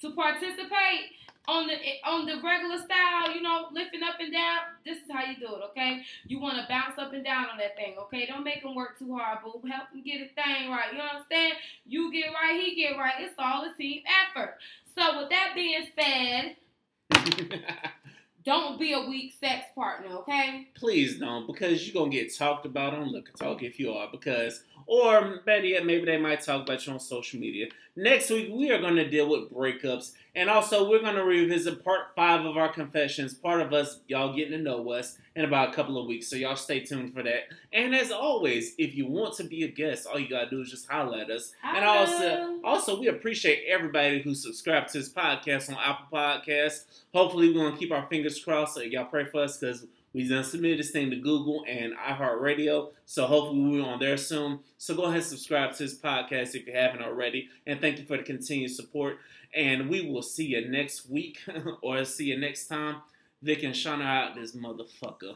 to participate on the on the regular style, you know, lifting up and down, this is how you do it, okay? You want to bounce up and down on that thing, okay? Don't make him work too hard, boo. Help him get a thing right. You understand? You get right, he get right. It's all a team effort. So with that being said, don't be a weak sex partner, okay? Please don't, because you're gonna get talked about on Liquor Talk if you are, because or better yet, maybe they might talk about you on social media. Next week, we are going to deal with breakups. And also, we're going to revisit part five of our confessions, part of us, y'all getting to know us in about a couple of weeks. So, y'all stay tuned for that. And as always, if you want to be a guest, all you got to do is just holler at us. And also, also, we appreciate everybody who subscribed to this podcast on Apple Podcasts. Hopefully, we're going to keep our fingers crossed. So, y'all pray for us because we done submitted this thing to Google and iHeartRadio, so hopefully we'll be on there soon. So go ahead and subscribe to this podcast if you haven't already. And thank you for the continued support. And we will see you next week or see you next time. Vic and Shauna out this motherfucker.